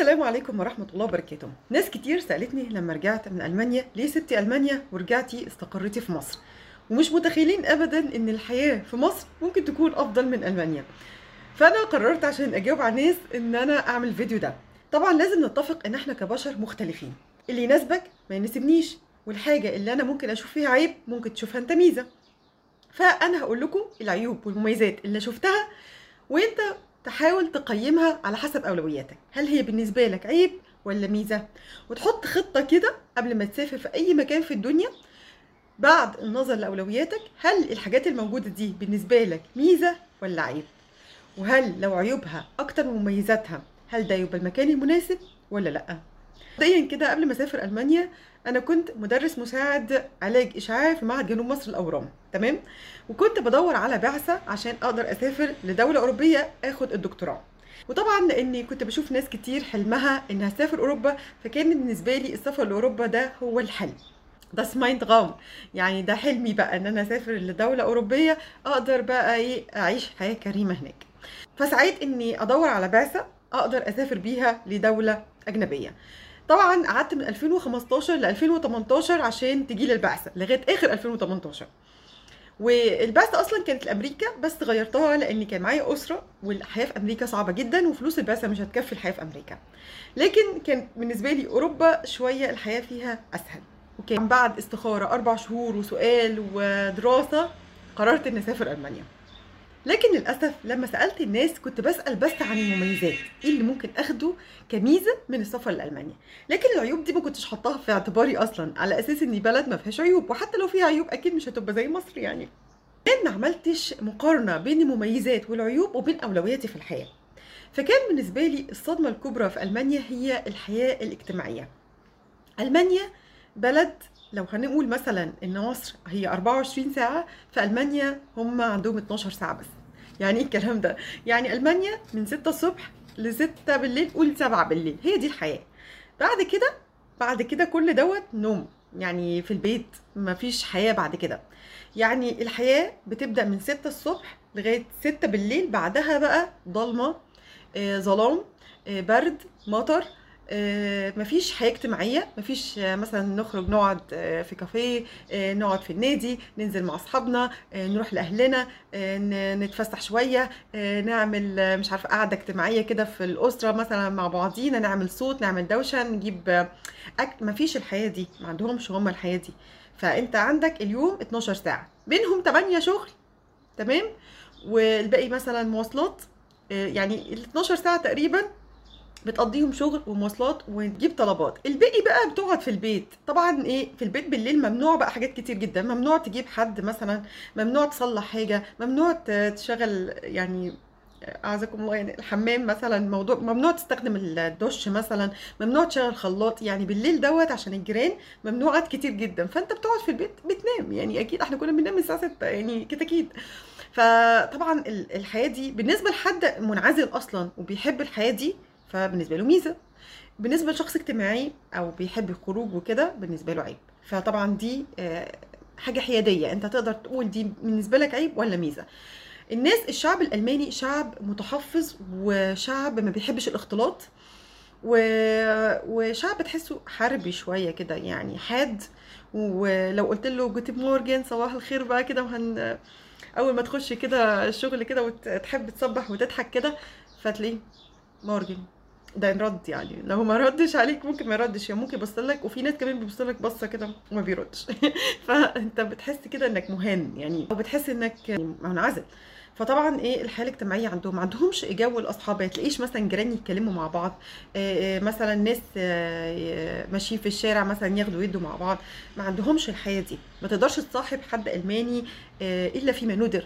السلام عليكم ورحمة الله وبركاته. ناس كتير سألتني لما رجعت من ألمانيا ليه سبتي ألمانيا ورجعتي استقريتي في مصر؟ ومش متخيلين أبدا إن الحياة في مصر ممكن تكون أفضل من ألمانيا. فأنا قررت عشان أجاوب على الناس إن أنا أعمل الفيديو ده. طبعا لازم نتفق إن إحنا كبشر مختلفين. اللي يناسبك ما يناسبنيش والحاجة اللي أنا ممكن أشوف فيها عيب ممكن تشوفها أنت ميزة. فأنا هقول لكم العيوب والمميزات اللي شفتها وأنت تحاول تقيمها على حسب أولوياتك. هل هي بالنسبة لك عيب ولا ميزة؟ وتحط خطة كده قبل ما تسافر في أي مكان في الدنيا بعد النظر لأولوياتك. هل الحاجات الموجودة دي بالنسبة لك ميزة ولا عيب؟ وهل لو عيوبها أكتر من مميزاتها هل ده يبقى المكان المناسب ولا لأ؟ مبدئيا كده قبل ما أسافر ألمانيا أنا كنت مدرس مساعد علاج اشعاعي في معهد جنوب مصر الأورام تمام؟ وكنت بدور على بعثة عشان أقدر أسافر لدولة أوروبية آخد الدكتوراه. وطبعا لأني كنت بشوف ناس كتير حلمها إنها تسافر أوروبا فكان بالنسبة لي السفر لأوروبا ده هو الحلم. ده سمايند غام يعني ده حلمي بقى إن أنا أسافر لدولة أوروبية أقدر بقى إيه أعيش حياة كريمة هناك. فسعيت إني أدور على بعثة أقدر أسافر بيها لدولة أجنبية. طبعا قعدت من 2015 ل 2018 عشان تجي لي البعثة لغاية آخر 2018 والبعثة أصلا كانت لامريكا بس غيرتها لأن كان معايا أسرة والحياة في أمريكا صعبة جدا وفلوس البعثة مش هتكفي الحياة في أمريكا. لكن كان بالنسبة لي أوروبا شوية الحياة فيها أسهل. وكان بعد استخارة أربع شهور وسؤال ودراسة قررت إني أسافر ألمانيا. لكن للأسف لما سألت الناس كنت بسأل بس عن المميزات إيه اللي ممكن أخده كميزة من السفر لألمانيا؟ لكن العيوب دي ما كنتش حطاها في اعتباري أصلا على أساس إن بلد ما فيهاش عيوب وحتى لو فيها عيوب أكيد مش هتبقى زي مصر يعني. ما عملتش مقارنة بين المميزات والعيوب وبين أولوياتي في الحياة. فكان بالنسبة لي الصدمة الكبرى في ألمانيا هي الحياة الاجتماعية. ألمانيا بلد لو هنقول مثلا إن مصر هي 24 ساعة في ألمانيا هم عندهم 12 ساعة بس. يعني إيه الكلام ده؟ يعني ألمانيا من 6 الصبح ل 6 بالليل قول 7 بالليل. هي دي الحياة. بعد كده بعد كده كل دوت نوم. يعني في البيت مفيش حياة بعد كده. يعني الحياة بتبدأ من 6 الصبح لغاية 6 بالليل بعدها بقى ضلمة آه، ظلام آه، برد مطر مفيش حياة اجتماعية مفيش آه، مثلا نخرج نقعد آه، في كافيه آه، نقعد في النادي ننزل مع أصحابنا آه، نروح لأهلنا آه، نتفسح شوية آه، نعمل آه، مش عارفة قعدة اجتماعية كده في الأسرة مثلا مع بعضينا نعمل صوت نعمل دوشة نجيب آه، أكل. مفيش الحياة دي ما عندهمش هم الحياة دي. فأنت عندك اليوم 12 ساعة بينهم 8 شغل تمام؟ والباقي مثلا مواصلات آه، يعني ال 12 ساعة تقريبا بتقضيهم شغل ومواصلات وتجيب طلبات. الباقي بقى بتقعد في البيت. طبعا إيه في البيت بالليل ممنوع بقى حاجات كتير جدا. ممنوع تجيب حد مثلا ممنوع تصلح حاجة ممنوع تشغل يعني أعزكم الله يعني الحمام مثلا موضوع ممنوع تستخدم الدش مثلا ممنوع تشغل خلاط. يعني بالليل دوت عشان الجيران ممنوعات كتير جدا. فأنت بتقعد في البيت بتنام. يعني أكيد إحنا كنا بننام الساعة 6 يعني كده أكيد. فطبعا ال- الحياة دي بالنسبة لحد منعزل أصلا وبيحب الحياة دي فبالنسبة له ميزة. بالنسبة لشخص اجتماعي أو بيحب الخروج وكده بالنسبة له عيب. فطبعا دي آه، حاجة حيادية. أنت تقدر تقول دي بالنسبة لك عيب ولا ميزة. الناس الشعب الألماني شعب متحفظ وشعب ما بيحبش الاختلاط و... وشعب تحسه حربي شوية كده يعني حاد. ولو قلت له Guten Morgen صباح الخير بقى كده وهن أول ما تخش كده الشغل كده وتحب تصبح وتضحك كده فتلاقيه Morgen ده رد يعني. لو ما ردش عليك ممكن ما يردش يعني ممكن يبص لك وفي ناس كمان بيبص لك بصة كده وما بيردش. فأنت بتحس كده إنك مهان يعني أو بتحس إنك منعزل. فطبعا إيه الحياة الاجتماعية عندهم ما عندهمش جو الاصحاب ما تلاقيش مثلا جيران يتكلموا مع بعض آه، آه، مثلا ناس آه، ماشيين في الشارع مثلا ياخدوا يدوا مع بعض. ما عندهمش الحياة دي. ما تقدرش تصاحب حد ألماني إلا فيما ندر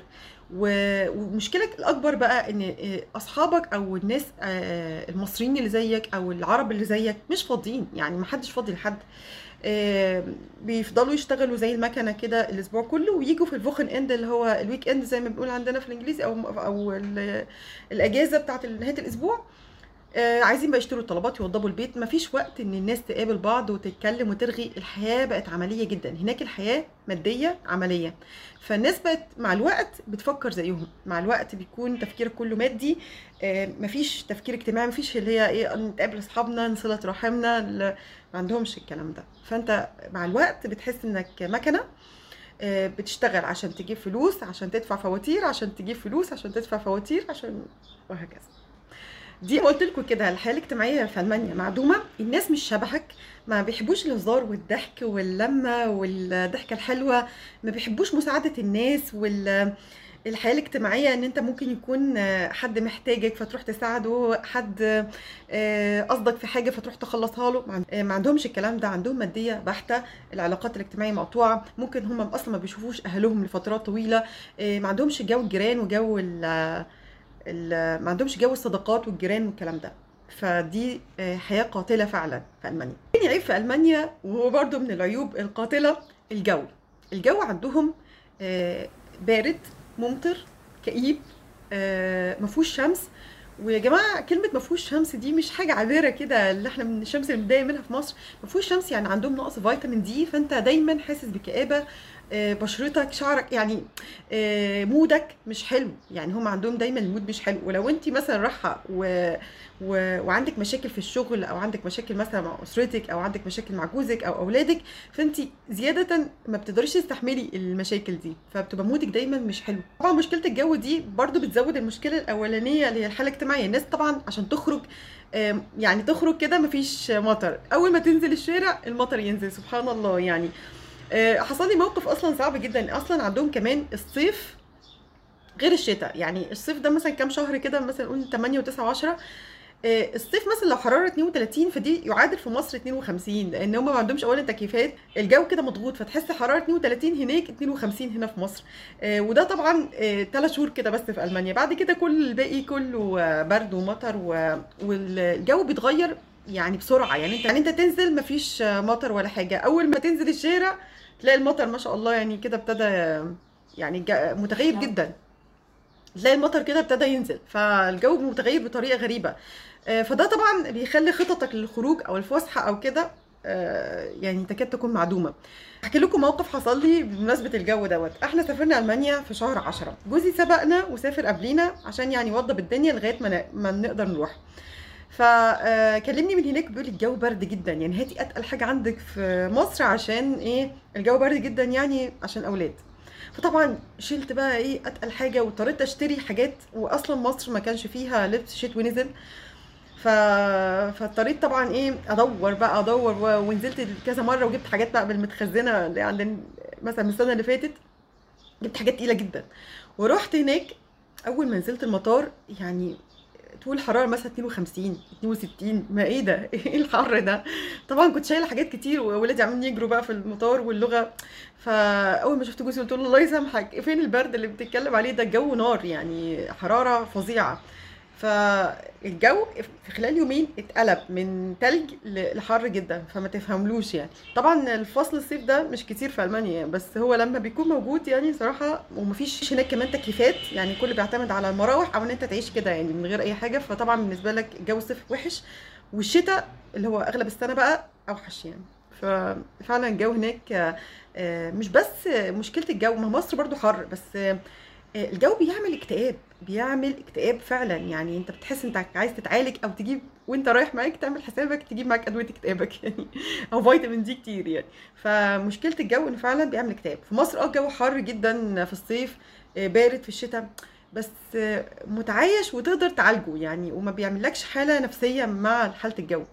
ومشكلك الأكبر بقى إن أصحابك أو الناس آه، المصريين اللي زيك أو العرب اللي زيك مش فاضيين يعني ما حدش فاضي لحد. آه، بيفضلوا يشتغلوا زي المكنة كده الأسبوع كله ويجوا في الفوخن إند اللي هو الويك إند زي ما بنقول عندنا في الإنجليزي أو أو ال- الأجازة بتاعت نهاية الأسبوع. آه عايزين بقى يشتروا الطلبات يوضبوا البيت. مفيش وقت إن الناس تقابل بعض وتتكلم وترغي. الحياة بقت عملية جدا. هناك الحياة مادية عملية. فالناس بقت مع الوقت بتفكر زيهم. مع الوقت بيكون تفكيرك كله مادي. آه مفيش تفكير اجتماعي. مفيش اللي هي إيه نتقابل أصحابنا نصله رحمنا ما عندهمش الكلام ده. فأنت مع الوقت بتحس إنك مكنة. آه، بتشتغل عشان تجيب فلوس عشان تدفع فواتير عشان تجيب فلوس عشان تدفع فواتير عشان وهكذا. دي قلت لكم كده الحياة الاجتماعية في ألمانيا معدومة الناس مش شبهك ما بيحبوش الهزار والضحك واللمة والضحكة الحلوة ما بيحبوش مساعدة الناس وال الحياة الاجتماعية إن أنت ممكن يكون حد محتاجك فتروح تساعده حد آه، قصدك في حاجة فتروح تخلصها له. آه، ما عندهمش الكلام ده عندهم مادية بحتة العلاقات الاجتماعية مقطوعة ممكن هم أصلا ما بيشوفوش أهلهم لفترات طويلة آه، ما عندهمش جو الجيران وجو ما عندهمش جو الصداقات والجيران والكلام ده. فدي آه، حياة قاتلة فعلا في ألمانيا. تاني عيب في ألمانيا؟ وهو برضو من العيوب القاتلة الجو. الجو عندهم آه، بارد ممطر كئيب آه، مفهوش شمس. ويا جماعة كلمة مفهوش شمس دي مش حاجة عابرة كده اللي إحنا من الشمس اللي بنتضايق منها في مصر. مفهوش شمس يعني عندهم نقص فيتامين دي فأنت دايما حاسس بكآبة. بشرتك شعرك يعني آه، mood ك مش حلو. يعني هم عندهم دايما ال mood مش حلو. ولو انت مثلا رايحة و... و... وعندك مشاكل في الشغل أو عندك مشاكل مثلا مع أسرتك أو عندك مشاكل مع جوزك أو أولادك فانت زيادة ما بتقدريش تستحملي المشاكل دي. فبتبقى mood ك دايما مش حلو. طبعا مشكلة الجو دي برضو بتزود المشكلة الأولانية اللي هي الحالة الاجتماعية. الناس طبعا عشان تخرج يعني تخرج كده مفيش مطر. أول ما تنزل الشارع المطر ينزل سبحان الله يعني. آه، حصل لي موقف أصلا صعب جدا. أصلا عندهم كمان الصيف غير الشتاء. يعني الصيف ده مثلا كام شهر كده مثلا نقول 8 و9 و10 الصيف مثلا لو حرارة 32 فدي يعادل في مصر 52 لأن هم ما عندهمش اولا تكييفات. الجو كده مضغوط فتحس حرارة 32 هناك 52 هنا في مصر. آه، وده طبعا ثلاث شهور كده بس في ألمانيا. بعد كده كل الباقي كله آه، برد ومطر والجو بيتغير يعني بسرعة. يعني انت يعني انت تنزل مفيش مطر ولا حاجة. أول ما تنزل الشارع تلاقي المطر ما شاء الله يعني كده ابتدى يعني متغير جدا. تلاقي المطر كده ابتدى ينزل فالجو متغير بطريقة غريبة. آه، فده طبعا بيخلي خططك للخروج أو الفسحة أو كده آه، يعني تكاد تكون معدومة. احكي لكم موقف حصل لي بمناسبة الجو دوت. إحنا سافرنا ألمانيا في شهر عشرة. جوزي سبقنا وسافر قبلينا عشان يعني يوضب الدنيا لغاية ما ما نقدر نروح. فكلمني من هناك بيقول الجو برد جدا. يعني هاتي أتقل حاجة عندك في مصر عشان إيه الجو برد جدا يعني عشان أولاد. فطبعا شلت بقى إيه أتقل حاجة واضطريت أشتري حاجات واصلا مصر ما كانش فيها لبس شتوي نزل ف... فاضطريت طبعا إيه أدور بقى أدور. ونزلت كذا مرة وجبت حاجات بقى بالمتخزنة اللي عندنا مثلا من السنة اللي فاتت. جبت حاجات تقيلة جدا. ورحت هناك أول ما نزلت المطار يعني طول الحراره مثلا 52 62 ما إيه ده؟ إيه الحر ده؟ طبعا كنت شايلة حاجات كتير واولادي عاملين يجروا بقى في المطار واللغة. فأول ما شفت جوزي قلت له الله يسامحك فين البرد اللي بتتكلم عليه ده؟ الجو نار يعني حرارة فظيعة. فالجو في خلال يومين اتقلب من تلج لحر جدا فما تفهملوش يعني. طبعا الفصل الصيف ده مش كتير في ألمانيا يعني بس هو لما بيكون موجود يعني صراحة ومفيش هناك كمان تكييفات يعني كل بيعتمد على المراوح أو إن أنت تعيش كده يعني من غير أي حاجة. فطبعا بالنسبة لك الجو الصيف وحش. والشتاء اللي هو أغلب السنة بقى أوحش يعني. ففعلا الجو هناك آه، آه، مش بس مشكلة الجو ما مصر برضو حر بس آه، الجو بيعمل اكتئاب. بيعمل اكتئاب فعلا. يعني أنت بتحس انت عايز تتعالج أو تجيب وأنت رايح معاك تعمل حسابك تجيب معاك أدوية اكتئابك يعني أو فيتامين دي كتير يعني. فمشكلة الجو انه فعلا بيعمل اكتئاب. في مصر آه الجو حر جدا في الصيف آه، بارد في الشتاء. بس متعايش وتقدر تعالجه يعني وما بيعملكش حالة نفسية مع حالة الجو.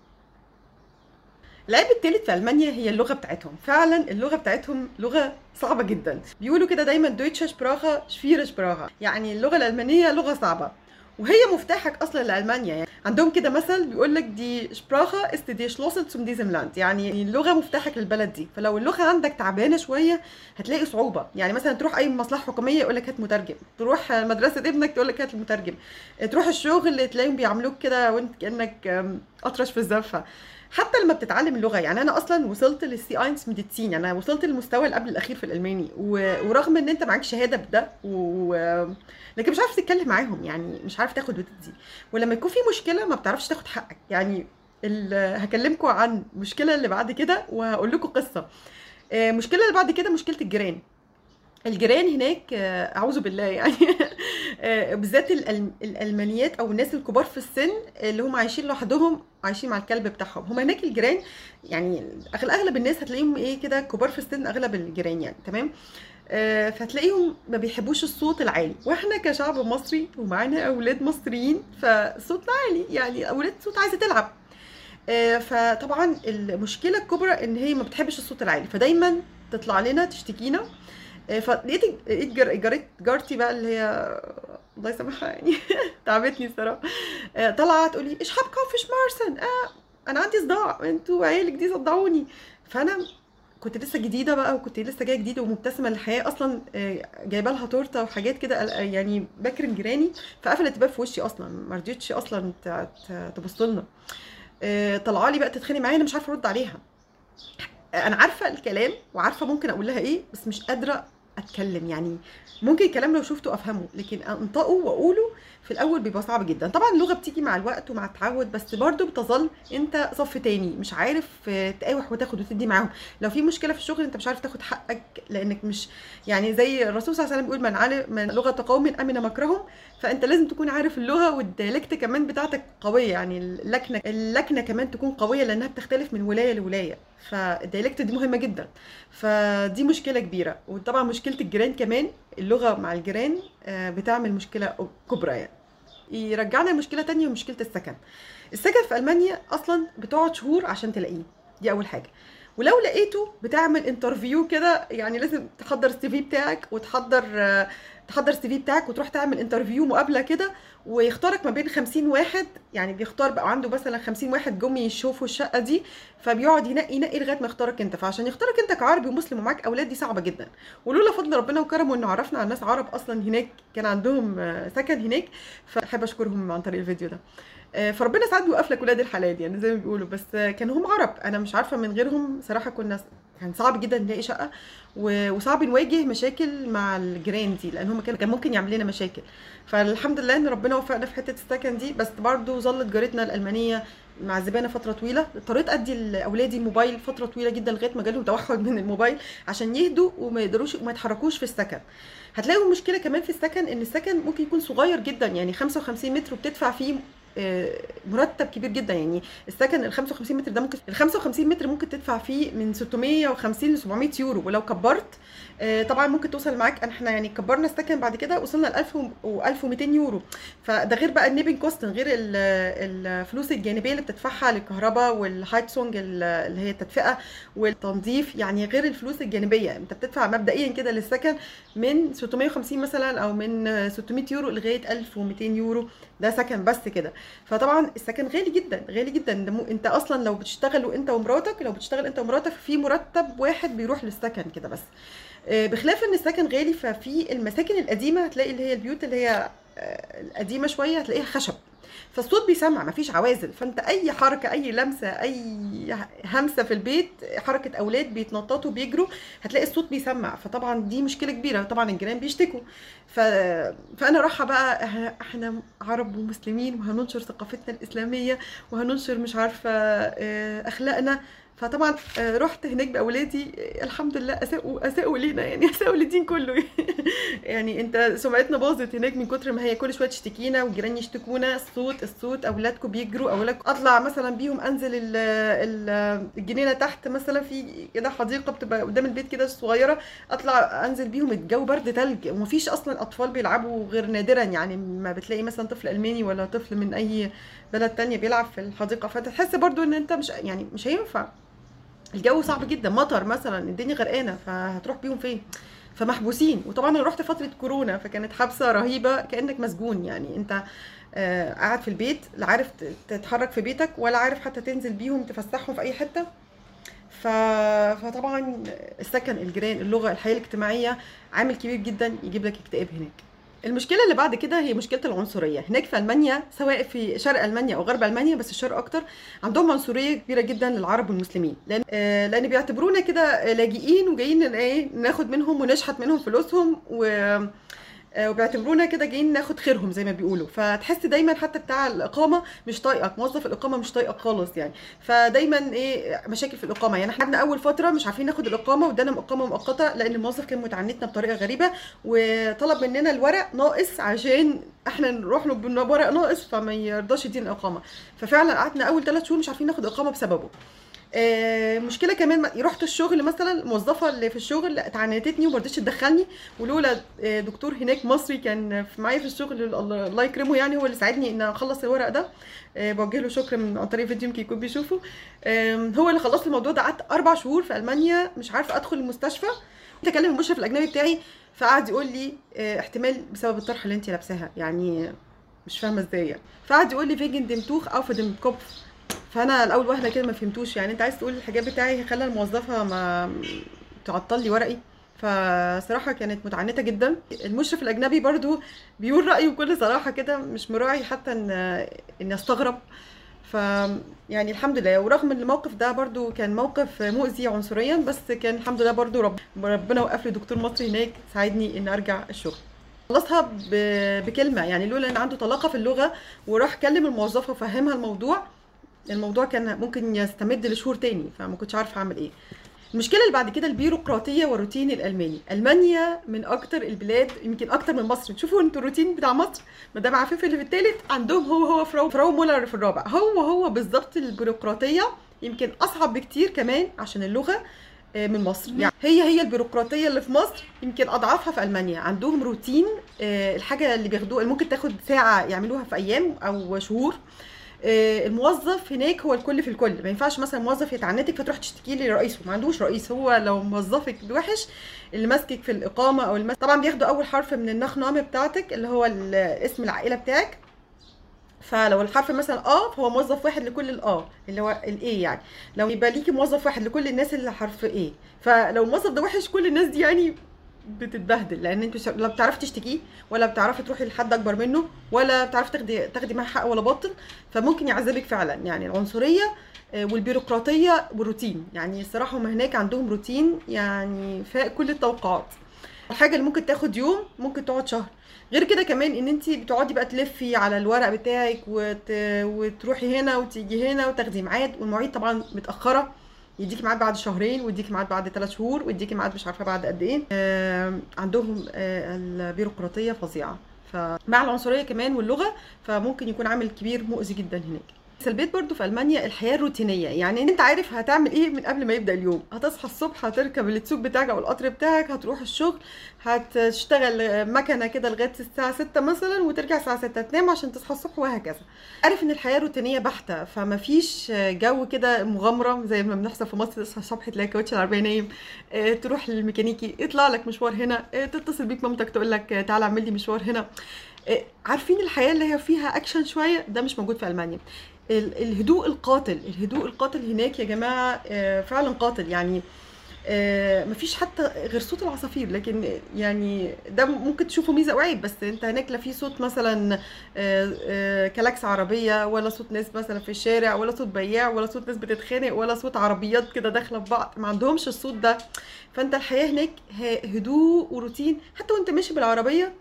العيب التالت في ألمانيا هي اللغة بتاعتهم. فعلا اللغة بتاعتهم لغة صعبة جدا. بيقولوا كده دايما دويتشه شبراخه شفير شبراخه يعني اللغة الألمانية لغة صعبة. وهي مفتاحك أصلا لألمانيا. يعني عندهم كده مثل بيقول لك دي شبراخه است دي شلوسل zum diesem Land. يعني اللغة مفتاحك للبلد دي. فلو اللغة عندك تعبانة شوية هتلاقي صعوبة. يعني مثلا تروح أي مصلحة حكومية يقول لك هات مترجم. تروح مدرسة ابنك تقول لك هات المترجم. تروح الشغل تلاقيهم بيعاملوك كده وانت كأنك أطرش في الزفة. حتى لما بتتعلم اللغة يعني أنا أصلا وصلت لل C1 Medizin يعني أنا وصلت للمستوى اللي قبل الأخير في الألماني. و- ورغم إن أنت معاك شهادة بده و... لكن مش عارف تتكلم معاهم يعني مش عارف تاخد وتدي. ولما يكون في مشكلة ما بتعرفش تاخد حقك. يعني ال... هكلمكم عن المشكلة اللي بعد كده وهقول لكم قصة. آه، المشكلة اللي بعد كده مشكلة الجيران. الجيران هناك آه، أعوذ بالله يعني آه، بالذات الألمانيات أو الناس الكبار في السن اللي هم عايشين لوحدهم عايشين مع الكلب بتاعهم. هم هناك الجيران يعني أغلب الناس هتلاقيهم إيه كده كبار في السن أغلب الجيران يعني تمام؟ آه، فتلاقيهم ما بيحبوش الصوت العالي. وإحنا كشعب مصري ومعانا أولاد مصريين فصوتنا عالي يعني أولاد صوت عايزة تلعب. فطبعا المشكلة الكبرى إن هي ما بتحبش الصوت العالي فدايما تطلع لنا تشتكينا. فلقيت لقيت جار- جارت جارتي بقى اللي هي الله يسامحها يعني. تعبتني الصراحة. آه، طالعه تقول لي إيش هبقى في شمارسن آه أنا عندي صداع. أنتوا عيالك دي صدعوني. فأنا كنت لسه جديدة بقى وكنت لسه جاية جديده ومبتسمة للحياة أصلا آه، جايبة لها تورتة وحاجات كده يعني بكرم جيراني فقفلت الباب في وشي أصلا. ما رضيتش أصلا تبص لنا. آه، طالعه لي بقى تتخانق معايا أنا مش عارفة أرد عليها. أنا عارفة الكلام وعارفة ممكن أقول لها إيه بس مش قادرة أتكلم. يعني ممكن الكلام لو شفته أفهمه لكن أنطقه وأقوله في الأول بيبقى صعب جدا. طبعا اللغة بتيجي مع الوقت ومع التعود بس برضو بتظل أنت صف تاني مش عارف تقاوح وتاخد وتدي معاهم. لو في مشكلة في الشغل أنت مش عارف تاخد حقك لأنك مش يعني زي الرسول صلى الله عليه وسلم بيقول من علم من لغة قوم أمن مكرهم فأنت لازم تكون عارف اللغة والديالكت كمان بتاعتك قوية. يعني اللكنة اللكنة كمان تكون قوية لأنها بتختلف من ولاية لولاية. فالديالكت دي مهمة جدا. فدي مشكلة كبيرة. وطبعا مشكلة الجيران كمان اللغة مع الجيران آه، بتعمل مشكلة كبرى يعني. يرجعنا لمشكلة تانية ومشكلة السكن. السكن في ألمانيا أصلا بتقعد شهور عشان تلاقيه. دي أول حاجة. ولو لقيته بتعمل interview كده يعني لازم تحضر ال CV بتاعك وتحضر آه، تحضر ال CV بتاعك وتروح تعمل interview مقابلة كده ويختارك ما بين 50 واحد. يعني بيختار بقى عنده مثلا 50 واحد جم يشوفوا الشقة دي فبيقعد ينقي ينقي لغاية ما يختارك انت. فعشان يختارك انت كعربي ومسلم ومعاك أولاد دي صعبة جدا. ولولا فضل ربنا وكرمه إنه عرفنا على ناس عرب أصلا هناك كان عندهم سكن هناك فأحب أشكرهم عن طريق الفيديو ده. آه، فربنا ساعات بيوقف لك ولاد الحلال يعني زي ما بيقولوا. بس كانوا هم عرب. أنا مش عارفة من غيرهم صراحة كنا كان صعب جدا نلاقي شقة وصعب نواجه مشاكل مع الجيران دي لأن هم كان ممكن يعمل لنا مشاكل. فالحمد لله إن ربنا وفقنا في حتة السكن دي بس برضو ظلت جارتنا الألمانية معذبانا فترة طويلة. اضطريت أدي لاولادي الموبايل فترة طويلة جدا لغاية ما جالهم توحد من الموبايل عشان يهدوا وما يقدروش وما يتحركوش في السكن. هتلاقوا مشكلة كمان في السكن إن السكن ممكن يكون صغير جدا يعني 55 متر وبتدفع فيه مرتب كبير جدا. يعني السكن ال 55 متر ده ممكن ال 55 متر ممكن تدفع فيه من 650 ل 700 يورو. ولو كبرت آه، طبعا ممكن توصل معاك. إحنا يعني كبرنا السكن بعد كده وصلنا ل 1000 و 1200 يورو. فده غير بقى ال Nebenkosten غير ال- الفلوس الجانبية اللي بتدفعها للكهرباء وال Heizung اللي هي التدفئة والتنظيف. يعني غير الفلوس الجانبية أنت بتدفع مبدئيا كده للسكن من 650 مثلا أو من 600 يورو لغاية 1200 يورو. ده سكن بس كده. فطبعا السكن غالي جدا غالي جدا. أنت أصلا لو بتشتغل وأنت ومراتك لو بتشتغل أنت ومراتك في مرتب واحد بيروح للسكن كده بس. آه، بخلاف إن السكن غالي ففي المساكن القديمة هتلاقي اللي هي البيوت اللي هي آه، القديمة شوية هتلاقيها خشب. فالصوت بيسمع مفيش عوازل. فأنت أي حركة أي لمسة أي همسة في البيت حركة أولاد بيتنططوا بيجروا هتلاقي الصوت بيسمع. فطبعا دي مشكلة كبيرة. طبعا الجيران بيشتكوا. ف... فأنا رايحة بقى إحنا عرب ومسلمين وهننشر ثقافتنا الإسلامية وهننشر مش عارفة آه، أخلاقنا. فطبعا آه، رحت هناك بأولادي آه، الحمد لله أساءوا أساءوا لينا يعني أساءوا للدين كله. يعني أنت سمعتنا باظت هناك من كتر ما هي كل شوية تشتكينا والجيران يشتكونا الصوت الصوت أولادكم بيجروا أولادكم. أطلع مثلا بيهم أنزل ال ال الجنينة تحت مثلا في كده حديقة بتبقى قدام البيت كده صغيرة. أطلع أنزل بيهم الجو برد تلج. ومفيش أصلا أطفال بيلعبوا غير نادرا يعني ما بتلاقي مثلا طفل ألماني ولا طفل من أي بلد تانية بيلعب في الحديقة. فتحس برضو إن أنت مش يعني مش هينفع. الجو صعب جدا مطر مثلا الدنيا غرقانة فهتروح بيهم فين؟ فمحبوسين. وطبعا أنا رحت فترة كورونا فكانت حبسة رهيبة كأنك مسجون يعني. أنت آه، قاعد في البيت لا عارف تتحرك في بيتك ولا عارف حتى تنزل بيهم تفسحهم في أي حتة. فطبعا السكن الجيران اللغة الحياة الاجتماعية عامل كبير جدا يجيب لك اكتئاب هناك. المشكلة اللي بعد كده هي مشكلة العنصرية. هناك في ألمانيا سواء في شرق ألمانيا أو غرب ألمانيا بس الشرق أكتر عندهم عنصرية كبيرة جدا للعرب والمسلمين. لأن آه لأن بيعتبرونا كده لاجئين وجايين إيه ناخد منهم ونشحت منهم فلوسهم و آه، وبيعتبرونا كده جايين ناخد خيرهم زي ما بيقولوا. فتحس دايما حتى بتاع الإقامة مش طايقك. موظف الإقامة مش طايقك خالص يعني. فدايما إيه مشاكل في الإقامة. يعني إحنا قعدنا أول فترة مش عارفين ناخد الإقامة وادانا اقامه مؤقتة لأن الموظف كان متعنتنا بطريقة غريبة وطلب مننا الورق ناقص عشان إحنا نروح له بورق ناقص فما يرضاش يدينا اقامه ففعلا قعدنا أول ثلاث شهور مش عارفين ناخد إقامة بسببه. آه، مشكلة كمان ما- رحت الشغل مثلا الموظفه اللي في الشغل اتعنتتني وما رضتش تدخلني ولولا آه، دكتور هناك مصري كان معايا في الشغل الله يكرمه يعني هو اللي ساعدني إن أخلص الورق ده. آه، بوجه له شكر من عن طريق فيديو يمكن يكون بيشوفه. هو اللي خلص الموضوع ده قعدت أربع شهور في ألمانيا مش عارفة أدخل المستشفى. كنت أكلم المشرف الأجنبي بتاعي فقعد يقول لي احتمال بسبب الطرحه اللي أنت لابساها يعني مش فاهمة إزاي يعني. فقعد يقول لي wegen dem Tuch auf dem Kopf فانا الأول واحدة كده ما فهمتوش. يعني انت عايز تقول الحجاب بتاعي خلى الموظفه ما تعطي لي ورقي. فصراحة كانت متعنتة جدا. المشرف الأجنبي برضو بيقول رأيه بكل صراحة كده مش مراعي حتى إن إني أستغرب. ف يعني الحمد لله. ورغم إن الموقف ده برضو كان موقف مؤذي عنصريا بس كان الحمد لله برضو رب ربنا وقف لي دكتور مصري هناك ساعدني ان أرجع الشغل. خلصها بكلمة. يعني لولا إن عنده طلاقة في اللغة وراح كلم الموظفة وفهمها الموضوع الموضوع كان ممكن يستمد لشهور تاني فما كنتش عارفة أعمل إيه. المشكلة اللي بعد كده البيروقراطية والروتين الألماني. ألمانيا من أكتر البلاد يمكن أكتر من مصر. تشوفوا أنتوا الروتين بتاع مصر مدام عفيف اللي في الثالث عندهم هو هو فراو فراو مولر في الرابع. هو هو بالظبط البيروقراطية يمكن أصعب بكتير كمان عشان اللغة آه، من مصر. يعني هي هي البيروقراطية اللي في مصر يمكن أضعافها في ألمانيا. عندهم روتين آه، الحاجة اللي بياخدوها ممكن تاخد ساعة يعملوها في أيام أو شهور. الموظف هناك هو الكل في الكل. ما ينفعش مثلا موظف يتعنتك فتروح تشتكي لي رئيسه. ما عندوش رئيس. هو لو موظفك وحش اللي ماسكك في الإقامة أو المس... طبعا بياخدوا أول حرف من ال Nachname بتاعتك اللي هو اسم العائلة بتاعك. فلو الحرف مثلا A فهو موظف واحد لكل ال A اللي هو ال A يعني. لو E يبقى ليكي موظف واحد لكل الناس اللي حرف E فلو الموظف ده وحش كل الناس دي يعني بتتبهدل. لأن انت لا بتعرفي تشتكيه ولا بتعرفي تروحي لحد أكبر منه ولا بتعرفي تاخدي تاخدي معاه حق ولا باطل. فممكن يعذبك فعلا. يعني العنصرية آه، والبيروقراطية والروتين يعني الصراحة هم هناك عندهم روتين يعني فاق كل التوقعات. الحاجة اللي ممكن تاخد يوم ممكن تقعد شهر. غير كده كمان إن انت بتقعدي بقى تلفي على الورق بتاعك وت... وتروحي هنا وتيجي هنا وتاخدي ميعاد. والمواعيد طبعا متأخرة. يديكي ميعاد بعد شهرين ويديكي ميعاد بعد ثلاث شهور ويديكي ميعاد مش عارفة بعد قد إيه. آم، عندهم آه، البيروقراطية فظيعة. فمع العنصرية كمان واللغة فممكن يكون عامل كبير مؤذي جدا هناك. سلبيات برضو في ألمانيا الحياة الروتينية. يعني أنت عارف هتعمل إيه من قبل ما يبدأ اليوم. هتصحى الصبح هتركب التسوق بتاعك أو القطر بتاعك هتروح الشغل هتشتغل مكنة كده لغاية الساعة 6 مثلا وترجع الساعة 6 تنام عشان تصحى الصبح وهكذا. عارف إن الحياة روتينيه بحتة فما فيش جو كده مغامرة زي ما بنحصل في مصر تصحى الصبح تلاقي كاوتش العربية نايم آه، تروح للميكانيكي يطلع لك مشوار هنا آه، تتصل بيك مامتك تقول لك آه، تعالى اعمل لي مشوار هنا. عارفين الحياة اللي هي فيها اكشن شوية؟ ده مش موجود في ألمانيا. ال- الهدوء القاتل. الهدوء القاتل هناك يا جماعة آه، فعلا قاتل. يعني آه، مفيش حتى غير صوت العصافير. لكن يعني ده ممكن تشوفه ميزة وعيب. بس انت هناك لا في صوت مثلا آه، كلاكس عربية ولا صوت ناس مثلا في الشارع ولا صوت بياع ولا صوت ناس بتتخانق ولا صوت عربيات كده داخلة في بعض. ما عندهمش الصوت ده. فانت الحياة هناك هدوء وروتين. حتى وانت ماشي بالعربية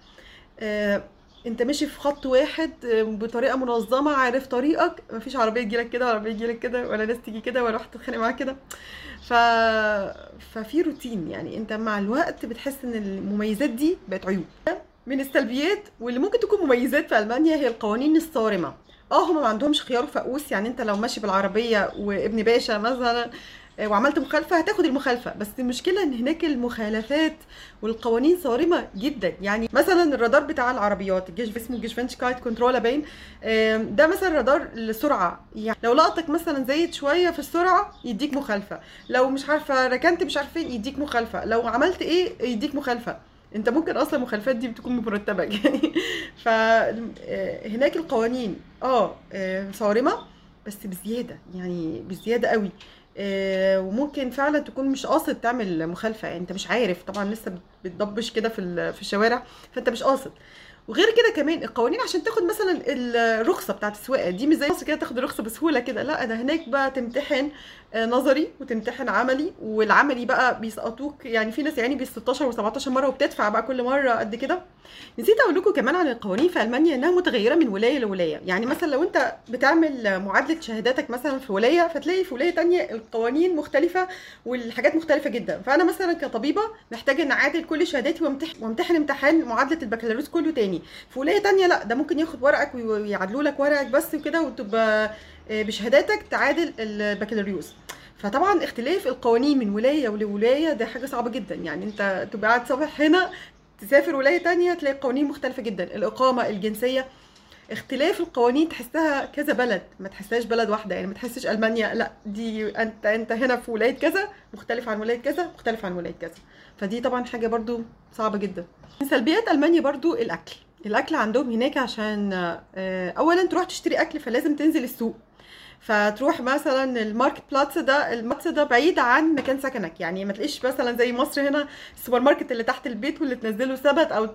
انت ماشي في خط واحد بطريقة منظمة عارف طريقك مفيش عربية تجيلك كده ولا عربية تجيلك كده ولا ناس تيجي كده ولا واحد تتخانق معاك كده. ف... ففي روتين يعني انت مع الوقت بتحس ان المميزات دي بقت عيوب. من السلبيات واللي ممكن تكون مميزات في ألمانيا هي القوانين الصارمة. آه هما ما عندهمش خيار وفقوس يعني انت لو ماشي بالعربية وابن باشا مثلا وعملت مخالفة هتاخد المخالفة. بس المشكلة إن هناك المخالفات والقوانين صارمة جدا. يعني مثلا الرادار بتاع العربيات الجيش اسمه جيش فينشكايت كنترولا باين ده مثلا رادار السرعه يعني لو لقطك مثلا زايد شوية في السرعة يديك مخالفة. لو مش عارفة ركنت مش عارفة فين يديك مخالفة. لو عملت إيه يديك مخالفة. أنت ممكن أصلا المخالفات دي بتكون مرتبة. يعني فهناك القوانين آه آه، صارمة بس بزيادة. يعني بزيادة قوي. آه، وممكن فعلا تكون مش قاصد تعمل مخالفة. يعني أنت مش عارف طبعا لسه بتضبش كده في في الشوارع فأنت مش قاصد. وغير كده كمان القوانين عشان تاخد مثلا الرخصة بتاعت السواقة دي مش زي مصر كده تاخد الرخصة بسهولة كده. لا ده هناك بقى تمتحن آه، نظري وتمتحن عملي والعملي بقى بيسقطوك. يعني في ناس يعني بال 16 و17 مرة وبتدفع بقى كل مرة قد كده. نسيت أقول لكم كمان عن القوانين في ألمانيا إنها متغيرة من ولاية لولاية. يعني مثلا لو أنت بتعمل معادلة شهاداتك مثلا في ولاية فتلاقي في ولاية تانية القوانين مختلفة والحاجات مختلفة جدا. فأنا مثلا كطبيبة محتاجة إن أعادل كل شهاداتي وامتحن وامتحن امتحان معادلة البكالوريوس كله تاني. في ولاية تانية لأ ده ممكن ياخد ورقك ويعادلوا لك ورقك بس وكده وتبقى آه، بشهاداتك تعادل البكالوريوس. فطبعا اختلاف القوانين من ولاية لولاية ده حاجة صعبة جدا. يعني أنت تبقى قاعد صبح هنا تسافر ولاية تانية تلاقي قوانين مختلفة جدا. الإقامة الجنسية. اختلاف القوانين تحسها كذا بلد. ما تحسهاش بلد واحدة. يعني ما تحسش ألمانيا. لا دي أنت أنت هنا في ولاية كذا مختلف عن ولاية كذا مختلف عن ولاية كذا. فدي طبعا حاجة برضو صعبة جدا. من سلبيات ألمانيا برضو الأكل. الأكل عندهم هناك عشان آه، اولا تروح تشتري أكل فلازم تنزل السوق. فتروح مثلا ال Marktplatz ده ال Markt ده بعيد عن مكان سكنك. يعني ما تلاقيش مثلا زي مصر هنا السوبر ماركت اللي تحت البيت واللي تنزله سبت أو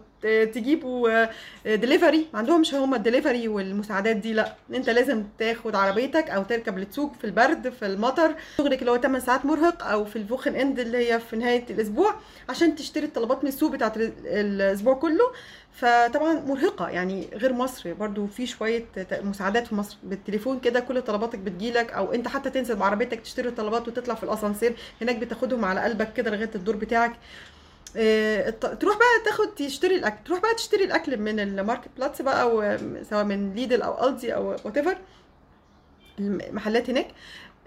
تجيبه دليفري آه، ما عندهمش هم الدليفري والمساعدات دي لأ. أنت لازم تاخد عربيتك أو تركب لتسوق في البرد في المطر. شغلك اللي هو 8 ساعات مرهق أو في ال Wochenende اللي هي في نهاية الأسبوع عشان تشتري الطلبات من السوق بتاعت الأسبوع كله. فطبعا مرهقة يعني غير مصر برضو في شوية مساعدات في مصر بالتليفون كده كل طلباتك بتجيلك أو أنت حتى تنزل بعربيتك تشتري الطلبات وتطلع في الأسانسير هناك بتاخدهم على قلبك كده لغاية الدور بتاعك. آه تروح بقى تاخد تشتري الاكل تروح بقى تشتري الأكل من ال Marktplatz بقى سواء من Lidl أو Aldi أو what المحلات هناك.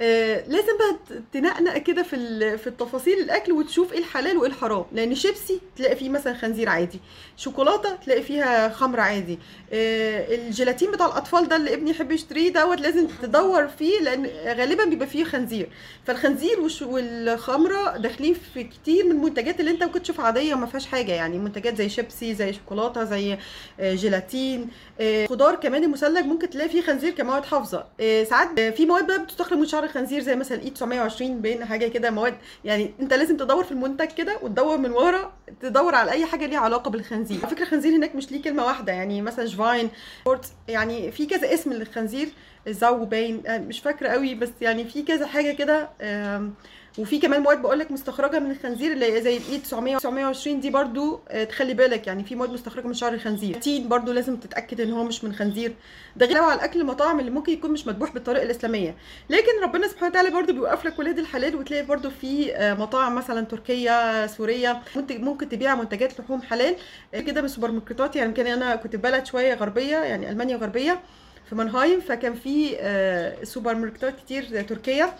آه لازم بقى تنقنق كده في في التفاصيل الأكل وتشوف إيه الحلال وإيه الحرام. لأن شيبسي تلاقي فيه مثلا خنزير عادي. شوكولاتة تلاقي فيها خمر عادي. آه الجيلاتين بتاع الأطفال ده اللي ابني يحب يشتريه دوت لازم تدور فيه لأن غالبا بيبقى فيه خنزير. فالخنزير والخمرة داخلين في كتير من المنتجات اللي أنت ممكن تشوفها عادية وما فيهاش حاجة. يعني منتجات زي شيبسي زي شوكولاتة زي آه جيلاتين. خضار كمان المثلج ممكن تلاقي فيه خنزير كمواد حافظة. ساعات في مواد بقى بتستخرج من شعر الخنزير زي مثلا E 920 بين حاجة كده مواد. يعني أنت لازم تدور في المنتج كده وتدور من ورا تدور على أي حاجة ليها علاقة بالخنزير. على فكرة الخنزير هناك مش ليه كلمة واحدة يعني مثلا Schwein يعني في كذا اسم للخنزير. زو باين آه، مش فاكرة قوي بس يعني في كذا حاجة كده وفي كمان مواد بقول لك مستخرجة من الخنزير اللي زي ال E 900 920 دي برضو آه، تخلي بالك يعني في مواد مستخرجة من شعر الخنزير. جيلاتين برضو لازم تتأكد إن هو مش من خنزير. ده غير على الأكل المطاعم اللي ممكن يكون مش مذبوح بالطريقة الإسلامية. لكن ربنا سبحانه وتعالى برضو بيوقف لك ولاد الحلال وتلاقي برضو في آه، مطاعم مثلا تركية سورية ممكن ممكن تبيع منتجات لحوم حلال آه، كده من السوبر ماركتات يعني يمكن أنا كنت بلد شوية غربية يعني ألمانيا غربية في منهايم فكان في سوبر ماركتات كتير تركيه آه،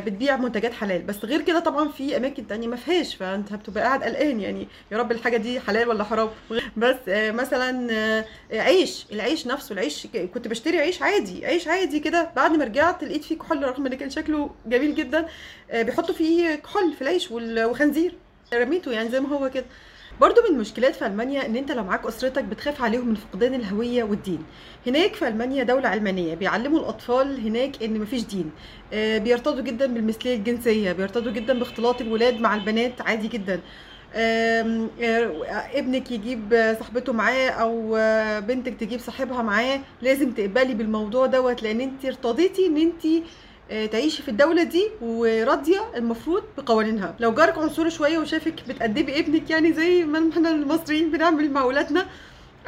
بتبيع منتجات حلال. بس غير كده طبعا في أماكن تانية ما فيهاش فأنت بتبقى قاعد قلقان يعني. يا رب الحاجة دي حلال ولا حرام؟ بس آه، مثلا آه، عيش. العيش نفسه العيش كنت بشتري عيش عادي عيش عادي كده. بعد ما رجعت لقيت فيه كحول رغم إن كان شكله جميل جدا بيحطوا فيه كحول في العيش وخنزير. رميته يعني زي ما هو كده. برضو من المشكلات في ألمانيا إن أنت لو معاك أسرتك بتخاف عليهم من فقدان الهوية والدين. هناك في ألمانيا دولة علمانيه بيعلموا الأطفال هناك إن مفيش دين. آه، بيرتضوا جدا بالمثلية الجنسية بيرتضوا جدا باختلاط الولاد مع البنات عادي جدا. آه، ابنك يجيب صاحبته معاه أو بنتك تجيب صاحبها معاه لازم تقبلي بالموضوع دوت لأن أنت ارتضيتي إن أنت آه، تعيشي في الدولة دي وراضية المفروض بقوانينها. لو جارك عنصري شوية وشافك بتأدبي ابنك يعني زي ما إحنا المصريين بنعمل مع ولادنا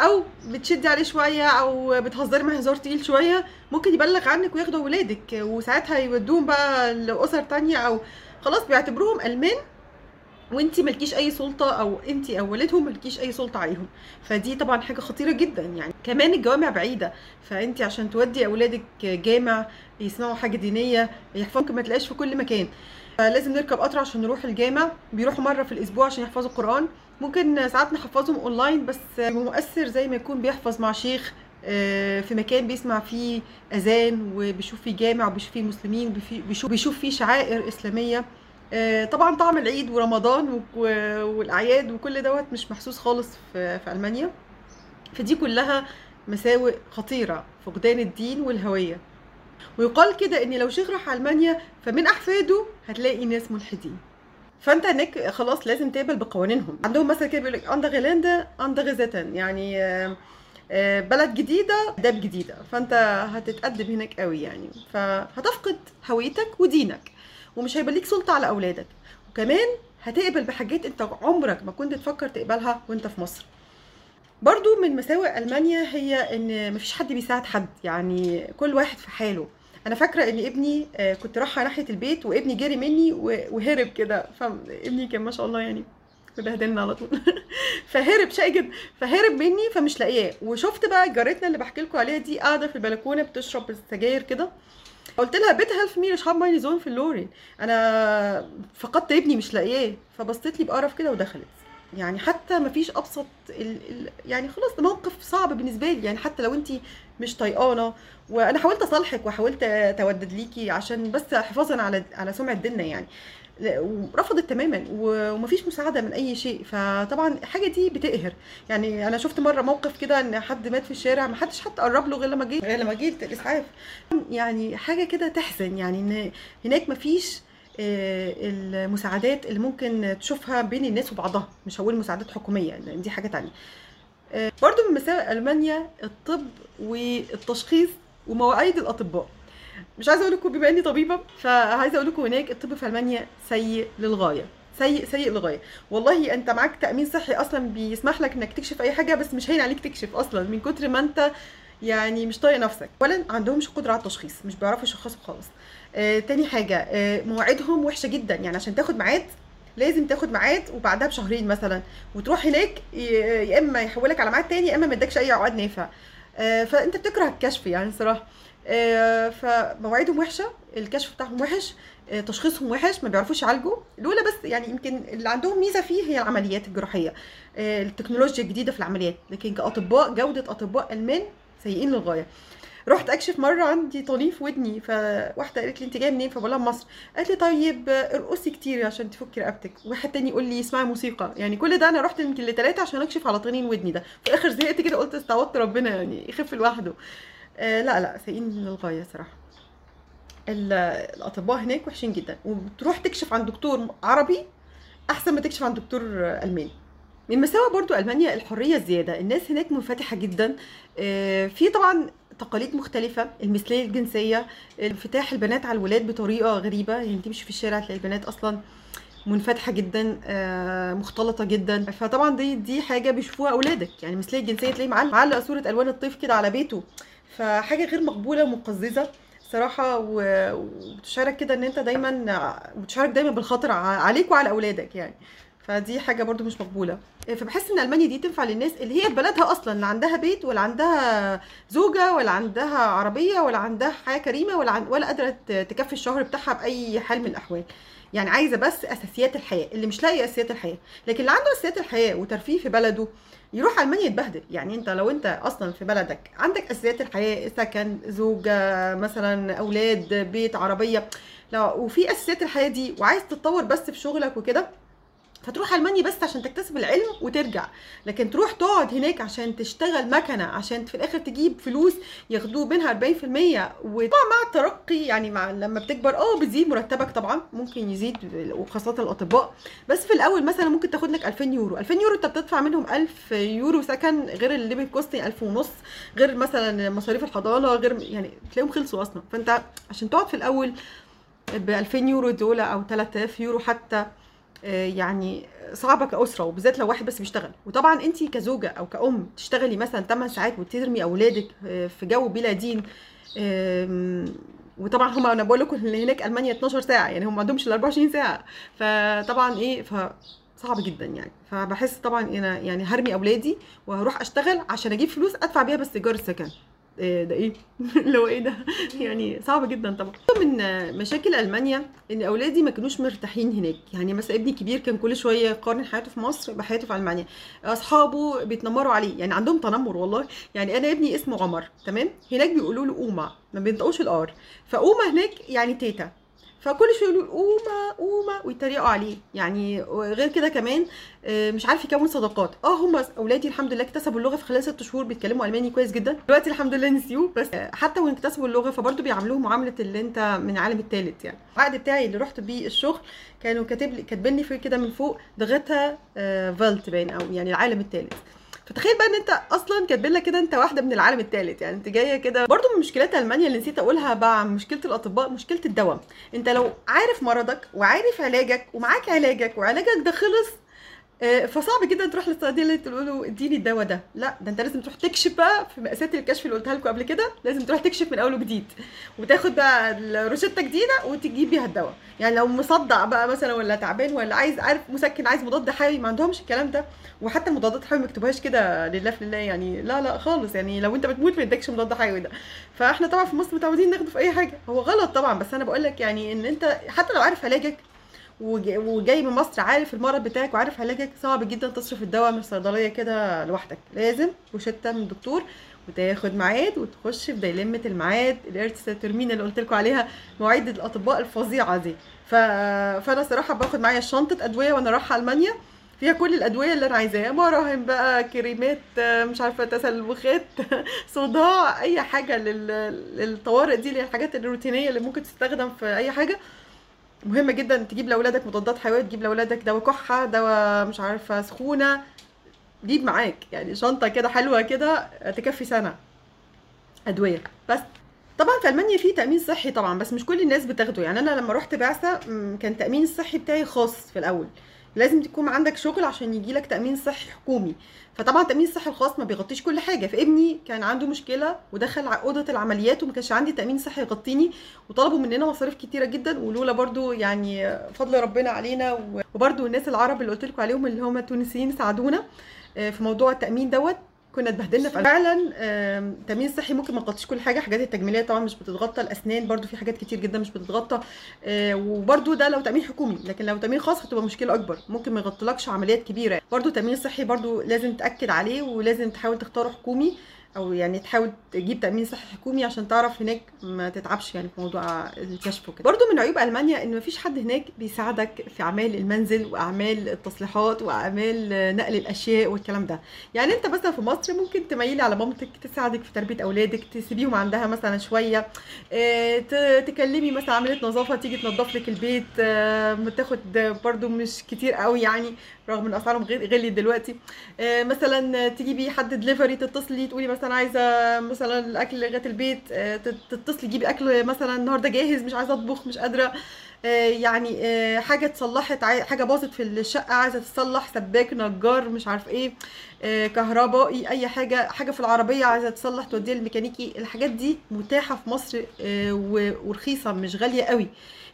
أو بتشدي عليه شوية أو بتهزري معاه هزار تقيل شوية ممكن يبلغ عنك وياخدوا ولادك. وساعتها يودوهم بقى لأسر تانية أو خلاص بيعتبروهم ألمان وانت ملكيش أي سلطة أو انت أو والدهم ملكيش أي سلطة عليهم. فدي طبعا حاجة خطيرة جدا يعني. كمان الجوامع بعيدة. فانت عشان تودي أولادك جامع يسمعوا حاجة دينية يحفظوا ما تلاقيش في كل مكان. لازم نركب قطر عشان نروح الجامع. بيروحوا مرة في الأسبوع عشان يحفظوا القرآن. ممكن ساعات نحفظهم أونلاين بس مؤثر زي ما يكون بيحفظ مع شيخ آه، في مكان بيسمع فيه أذان وبيشوف فيه جامع وبيشوف فيه مسلمين وبيشوف بيشوف فيه شعائر إسلامية. طبعا طعم العيد ورمضان والأعياد وكل دوت مش محسوس خالص في, في ألمانيا. فدي كلها مساوئ خطيرة فقدان الدين والهوية. ويقال كده إن لو شيخ راح ألمانيا فمن أحفاده هتلاقي ناس ملحدين. فأنت هناك خلاص لازم تقبل بقوانينهم. عندهم مثلا كده بيقول لك andere Länder andere Sitten يعني آه، آه، بلد جديدة اداب جديدة. فأنت هتتقدم هناك قوي يعني. فهتفقد هويتك ودينك. ومش هيبقى ليك سلطة على أولادك. وكمان هتقبل بحاجات أنت عمرك ما كنت تفكر تقبلها وأنت في مصر. برضو من مساوئ ألمانيا هي إن مفيش حد بيساعد حد يعني كل واحد في حاله. أنا فاكرة إن ابني آه، كنت رايحة ناحية البيت وابني جري مني وهرب كده. فابني كان ما شاء الله يعني بهدلنا على طول. فهرب شقي جدا فهرب مني فمش لاقياه. وشفت بقى جارتنا اللي بحكي لكم عليها دي قاعدة في البلكونة بتشرب السجاير كده. قلت لها bitte hilf mir ich habe meinen Sohn verloren أنا فقدت ابني مش لاقياه. فبصت لي بقرف كده ودخلت. يعني حتى ما فيش أبسط ال... ال... يعني خلاص ده موقف صعب بالنسبة لي. يعني حتى لو انت مش طيقانه وأنا حاولت أصالحك وحاولت أتودد ليكي عشان بس حفاظا على على سمعة ديننا يعني. لا، ورفضت تماما ومفيش مساعدة من أي شيء. فطبعا الحاجة دي بتقهر. يعني أنا شفت مرة موقف كده إن حد مات في الشارع ما حدش حتى قرب له غير لما جه غير لما جه الإسعاف. يعني حاجة كده تحزن. يعني إن هناك مفيش آه، المساعدات اللي ممكن تشوفها بين الناس وبعضها. مش هقول مساعدات حكومية لأن دي حاجة تانية. آه، برضو من مساوئ ألمانيا الطب والتشخيص ومواعيد الأطباء. مش عايزة أقول لكم بما إني طبيبة فعايزة أقول لكم هناك الطب في ألمانيا سيء للغاية سيء سيء للغاية. والله أنت معاك تأمين صحي أصلا بيسمح لك إنك تكشف أي حاجة بس مش هين عليك تكشف أصلا من كتر ما أنت يعني مش طايق نفسك. اولا عندهمش قدرة على التشخيص مش بيعرفوا يشخصوا خالص. آه تاني حاجة آه مواعيدهم وحشة جدا. يعني عشان تاخد ميعاد لازم تاخد ميعاد وبعدها بشهرين مثلا. وتروح هناك يا إما يحولك على ميعاد تاني يا إما ما أي عقد نافع. آه فأنت بتكره الكشف يعني صراحة. فمواعيدهم وحشة الكشف بتاعهم وحش آه، تشخيصهم وحش ما بيعرفوش يعالجوا. الاولى بس يعني يمكن اللي عندهم ميزة فيه هي العمليات الجراحية. آه، التكنولوجيا الجديدة في العمليات لكن كأطباء جودة أطباء ألمان سيئين للغاية. رحت أكشف مرة عندي طليف ودني فواحدة قالت لي أنت جاية منين؟ فبقول لها من مصر. قالت لي طيب آه، ارقصي كتير عشان تفكي رقبتك. واحد تاني يقول لي اسمعي موسيقى. يعني كل ده أنا رحت يمكن لثلاثه عشان أكشف على طنين ودني ده. في الآخر زهقت كده قلت استعوضت ربنا يعني يخف لوحده. آه لا لا سيئين للغايه صراحة. ال- الأطباء هناك وحشين جدا. وبتروح تكشف عن دكتور عربي أحسن ما تكشف عن دكتور ألماني. من مساوئ برضو ألمانيا الحرية الزيادة. الناس هناك منفتحة جدا. آه، في طبعا تقاليد مختلفة. المثلية الجنسية انفتاح البنات على الولاد بطريقة غريبة. يعني تمشي في الشارع تلاقي البنات أصلا منفتحة جدا آه، مختلطة جدا. فطبعا دي دي حاجة بيشوفوها أولادك. يعني مثلية الجنسية تلاقي معلق صورة ألوان الطيف كده على بيته. فحاجة غير مقبولة ومقززة صراحة و- وبتشعرك كده إن أنت دايما بتشعرك دايما بالخطر عليك وعلى أولادك يعني. فدي حاجة برضو مش مقبولة. فبحس إن ألمانيا دي تنفع للناس اللي هي في بلدها أصلا لا عندها بيت ولا عندها زوجة ولا عندها عربية ولا عندها حياة كريمة ولا ولا قادرة ت- تكفي الشهر بتاعها بأي حال من الأحوال. يعني عايزة بس أساسيات الحياة اللي مش لاقي أساسيات الحياة. لكن اللي عنده أساسيات الحياة وترفيه في بلده يروح ألمانيا يتبهدل. يعني أنت لو أنت أصلا في بلدك عندك أساسيات الحياة سكن زوجه مثلا أولاد بيت عربية لو وفي أساسيات الحياة دي وعايز تتطور بس في شغلك وكده فتروح ألمانيا بس عشان تكتسب العلم وترجع. لكن تروح تقعد هناك عشان تشتغل مكنة عشان في الآخر تجيب فلوس ياخدوه منها 40% وطبعا مع الترقي يعني مع لما بتكبر آه بتزيد مرتبك طبعا ممكن يزيد وخاصة الأطباء. بس في الأول مثلا ممكن تاخد لك 2000 يورو. 2000 يورو أنت بتدفع منهم 1000 يورو سكن غير ال living cost 1000 ونص غير مثلا مصاريف الحضانة غير يعني تلاقيهم خلصوا أصلا. فأنت عشان تقعد في الأول ب 2000 يورو دول أو 3000 يورو حتى يعني صعبة كأسرة وبالذات لو واحد بس بيشتغل. وطبعا انت كزوجة أو كأم تشتغلي مثلا 8 ساعات وترمي أولادك آه، في جو بلا دين وطبعا هم أنا بقول لكم إن هناك ألمانيا 12 ساعة يعني هم ما عندهمش ال 24 ساعة. فطبعا إيه ف صعب جدا يعني. فبحس طبعا أنا يعني هرمي أولادي وهروح أشتغل عشان أجيب فلوس أدفع بيها بس ايجار السكن. ده إيه؟ اللي هو إيه ده؟ يعني صعب جدا طبعا. من مشاكل ألمانيا إن أولادي ما كانوش مرتاحين هناك. يعني مثلا ابني الكبير كان كل شوية يقارن حياته في مصر بحياته في ألمانيا. أصحابه بيتنمروا عليه. يعني عندهم تنمر والله. يعني أنا ابني اسمه عمر تمام؟ هناك بيقولوا له أوما ما بينطقوش الآر. فأوما هناك يعني تيتا. فكل شوية يقولوا قومه قومه ويتريقوا عليه. يعني غير كده كمان آه، مش عارف يكون صداقات. آه هم أولادي الحمد لله اكتسبوا اللغة في خلال ست شهور بيتكلموا ألماني كويس جدا. دلوقتي الحمد لله نسيوه بس آه، حتى وإن اكتسبوا اللغة فبرضه بيعاملوه معاملة اللي أنت من العالم الثالث يعني. العقد بتاعي اللي رحت بيه الشغل كانوا كاتب لي كاتبين لي فيه كده من فوق دغتها فالت باين أو يعني العالم الثالث فتخيل بقى ان انت أصلا كاتبين لك كده انت واحدة من العالم الثالث يعني انت جاية كده. برضو من مشكلات ألمانيا اللي نسيت أقولها بقى مشكلة الأطباء مشكلة الدواء. انت لو عارف مرضك وعارف علاجك ومعاك علاجك وعلاجك ده خلص فصعب جدا تروح للصيدليه تقول له اديني الدواء ده. لا ده انت لازم تروح تكشف بقى في مقاسات الكشف اللي قلتها لكم قبل كده لازم تروح تكشف من أول وجديد وتاخد بقى الروشتة جديدة وتجيب بيها الدواء. يعني لو مصدع بقى مثلا ولا تعبان ولا عايز عارف مسكن عايز مضاد حيوي ما عندهمش الكلام ده. وحتى مضادات حيوي ما يكتبوهاش كده لله في لله يعني. لا لا خالص يعني لو انت بتموت ما يدكش مضاد حيوي ده. فاحنا طبعا في مصر متعودين ناخده في أي حاجة. هو غلط طبعا بس أنا بقول لك يعني إن أنت حتى لو عارف علاجك وجاي من مصر عارف المرض بتاعك وعارف علاجك صعب جدا تصرف الدواء من الصيدلية كده لوحدك. لازم روشته من الدكتور وتاخد ميعاد وتخش في ديلمة الميعاد الارتستاترمين اللي قلت لكم عليها مواعيد الأطباء الفظيعة دي. ف... فأنا صراحة باخد معايا شنطة أدوية وأنا رايحة ألمانيا فيها كل الأدوية اللي أنا عايزاها. مراهم بقى كريمات مش عارفة تسلخات صداع أي حاجة لل... للطوارئ دي اللي هي الحاجات الروتينية اللي ممكن تستخدم في أي حاجة. مهمة جدا تجيب لأولادك مضادات حيوية تجيب لأولادك دواء كحة دواء مش عارفة سخونة. جيب معاك يعني شنطة كده حلوة كده تكفي سنة. أدوية. بس طبعا في ألمانيا في تأمين صحي طبعا بس مش كل الناس بتاخده. يعني أنا لما رحت بعثة كان التامين الصحي بتاعي خاص في الأول. لازم تكون عندك شغل عشان يجي لك تأمين صحي حكومي. فطبعا التامين الصحي الخاص ما بيغطيش كل حاجة. فابني كان عنده مشكلة ودخل أوضة العمليات وما كانش عندي تأمين صحي يغطيني وطلبوا مننا مصاريف كتيرة جدا ولولا برضو يعني فضل ربنا علينا و- وبرضو الناس العرب اللي قلت لكم عليهم اللي هم التونسيين ساعدونا آه، في موضوع التأمين دوت. كنا اتبهدلنا فعلا تامين صحي ممكن ما يغطيش كل حاجة. حاجات التجميلية طبعا مش بتتغطى الأسنان برضو في حاجات كتير جدا مش بتتغطى. آه، وبرضو ده لو تأمين حكومي لكن لو تأمين خاص هتبقى مشكلة أكبر. ممكن ما يغطلكش عمليات كبيرة. برضو تأمين صحي برضو لازم تأكد عليه ولازم تحاول تختاره حكومي. أو يعني تحاول تجيب تأمين صحي حكومي عشان تعرف هناك ما تتعبش يعني في موضوع الكشف وكده. برضو من عيوب ألمانيا إن مفيش حد هناك بيساعدك في أعمال المنزل وأعمال التصليحات وأعمال نقل الأشياء والكلام ده. يعني أنت مثلا في مصر ممكن تميلي على مامتك تساعدك في تربية أولادك تسيبيهم عندها مثلا شوية آه، تكلمي مثلا عامله نظافة تيجي تنظف لك البيت آه، تاخد برضو مش كتير قوي يعني رغم إن أسعارهم غلي دلوقتي. آه، مثلا تجيبي حد دليفري تتصلي تقولي مثلا عايزة مثلا الأكل لغاية البيت آه، تت- تتصلي تجيبي أكل مثلا النهارده جاهز مش عايزة أطبخ مش قادرة آه، يعني آه، حاجة اتصلحت حاجة باظت في الشقة عايزة تتصلح سباك نجار مش عارف إيه كهربائي أي حاجة حاجة في العربية عايزة تصلح توديها للميكانيكي. الحاجات دي متاحة في مصر ورخيصة مش غالية قوي.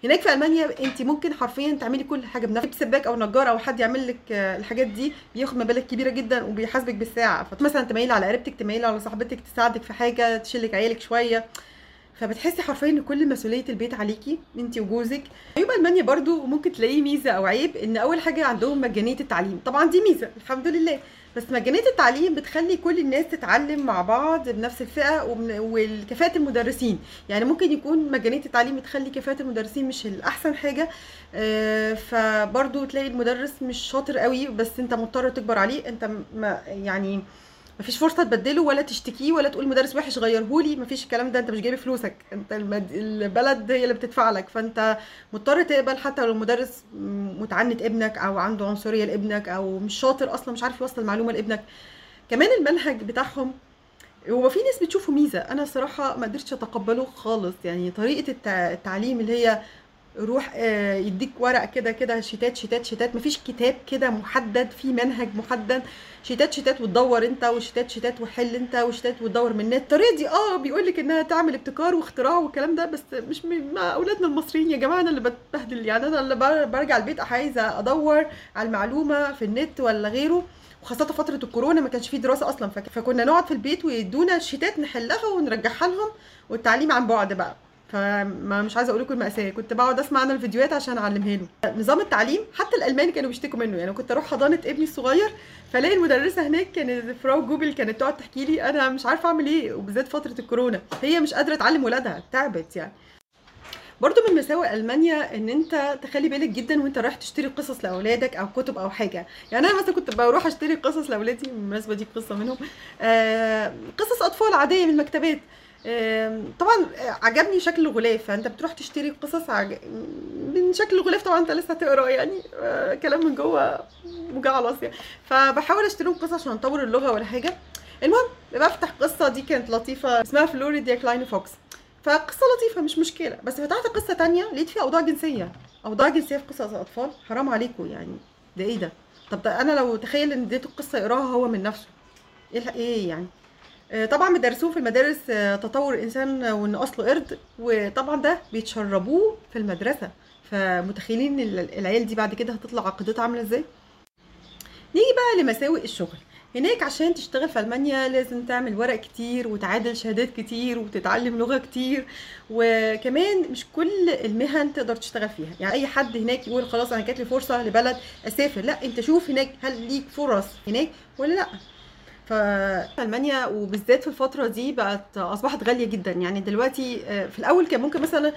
هناك في ألمانيا أنت ممكن حرفيا تعملي كل حاجة بنفسك. سباك أو نجار أو حد يعمل لك آه، الحاجات دي بياخد مبالغ كبيرة جدا وبيحاسبك بالساعة. فمثلا تميلي على قريبتك تميلي على صاحبتك تساعدك في حاجة تشيلك عيالك شوية. فبتحسي حرفيا إن كل مسؤولية البيت عليكي أنت وجوزك. عيوب ألمانيا برضو ممكن تلاقيه ميزة أو عيب إن أول حاجة عندهم مجانية التعليم. طبعا دي ميزة الحمد لله. بس مجانية التعليم بتخلي كل الناس تتعلم مع بعض بنفس الفئة والكفاءة المدرسين. يعني ممكن يكون مجانية التعليم بتخلي كفاءة المدرسين مش الأحسن حاجة آه، فبرضو تلاقي المدرس مش شاطر قوي بس انت مضطر تكبر عليه انت ما يعني مفيش فرصة تبدله ولا تشتكيه ولا تقول مدرس وحش غيرهولي. مفيش الكلام ده انت مش جايب فلوسك. انت المد... البلد هي اللي بتدفع لك. فانت مضطر تقبل حتى لو المدرس متعنت ابنك أو عنده عنصرية لابنك أو مش شاطر أصلا مش عارف يوصل المعلومة لابنك. كمان المنهج بتاعهم هو في ناس بتشوفه ميزة. أنا صراحة ما قدرتش أتقبله خالص. يعني طريقة التع- التعليم اللي هي روح آه، يديك ورق كده كده شيتات شيتات شيتات. مفيش كتاب كده محدد في منهج محدد. شيتات شيتات وتدور انت وشيتات شيتات وحل انت وشيتات وتدور من النت. الطريقة دي آه بيقول لك إنها تعمل ابتكار واختراع والكلام ده بس مش مع أولادنا المصريين يا جماعة أنا اللي بتبهدل. يعني أنا اللي بر- برجع البيت عايزة أدور على المعلومة في النت ولا غيره. وخاصة فترة الكورونا ما كانش فيه دراسة أصلا فك- فكنا نقعد في البيت ويدونا شيتات نحلها ونرجعها لهم. والتعليم عن بعد بقى. فما مش عايزة أقول لكم المأساة كنت بقعد أسمع أنا الفيديوهات عشان أعلمها له نظام التعليم حتى الالمان كانوا بيشتكوا منه. يعني كنت أروح حضانة ابني الصغير فلاقي المدرسة هناك كانت فراو جوبل كانت تقعد تحكي لي أنا مش عارفة أعمل إيه وبالذات فترة الكورونا. هي مش قادرة تعلم ولادها تعبت يعني. برضو من مساوئ ألمانيا إن أنت تخلي بالك جدا وأنت رايح تشتري قصص لأولادك أو كتب أو حاجة. يعني أنا مثلا كنت بروح أشتري قصص لأولادي بالمناسبة دي قصة منهم آه قصص أطفال عادية من المكتبات. طبعا عجبني شكل الغلاف. فانت بتروح تشتري قصص عج... من شكل الغلاف طبعا انت لسه هتقرا يعني آه كلام من جوه مجعلص يعني. فبحاول اشتريهم قصص عشان اطور اللغة ولا حاجة. المهم بفتح قصة دي كانت لطيفة اسمها Flori der kleine Fuchs فقصة لطيفة مش مشكلة. بس فتحت قصة تانية لقيت فيها أوضاع جنسية. أوضاع جنسية في قصص الاطفال حرام عليكم يعني. ده إيه ده؟ طب ده أنا لو تخيل إن اديته القصة يقراها هو من نفسه. إيه إيه يعني؟ آه، طبعا بيدرسوه في المدارس آه، تطور الإنسان وإن أصله قرد وطبعا ده بيتشربوه في المدرسة. فمتخيلين العيال دي بعد كده هتطلع عقيدتها عاملة إزاي؟ نيجي بقى لمساوئ الشغل. هناك عشان تشتغل في ألمانيا لازم تعمل ورق كتير وتعادل شهادات كتير وتتعلم لغة كتير وكمان مش كل المهن تقدر تشتغل فيها. يعني أي حد هناك يقول خلاص أنا جات لي فرصة لبلد أسافر. لا أنت شوف هناك هل ليك فرص هناك ولا لا. فالمانيا وبالذات في الفترة دي بقت أصبحت غالية جدا. يعني دلوقتي آه، في الأول كان ممكن مثلا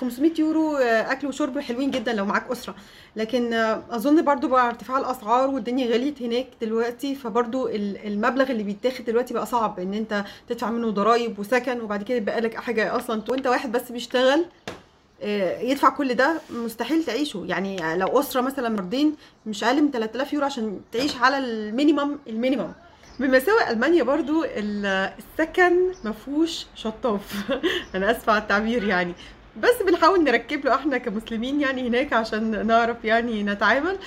500 آه، يورو آه، أكل وشرب حلوين جدا لو معاك أسرة. لكن أظن برضو بقى ارتفاع الأسعار والدنيا غليت هناك دلوقتي فبرضو المبلغ اللي بيتاخد دلوقتي بقى صعب. إن أنت تدفع منه ضرايب وسكن وبعد كده يبقى لك حاجة أصلا. وانت واحد بس بيشتغل يدفع كل ده مستحيل تعيشه. يعني لو أسرة مثلا فردين مش أقل من 3000 يورو عشان تعيش على ال minimum ال minimum. من مساوئ ألمانيا برضو السكن مفهوش شطاف. أنا آسفة على التعبير يعني. بس بنحاول نركب له إحنا كمسلمين يعني هناك عشان نعرف يعني نتعامل.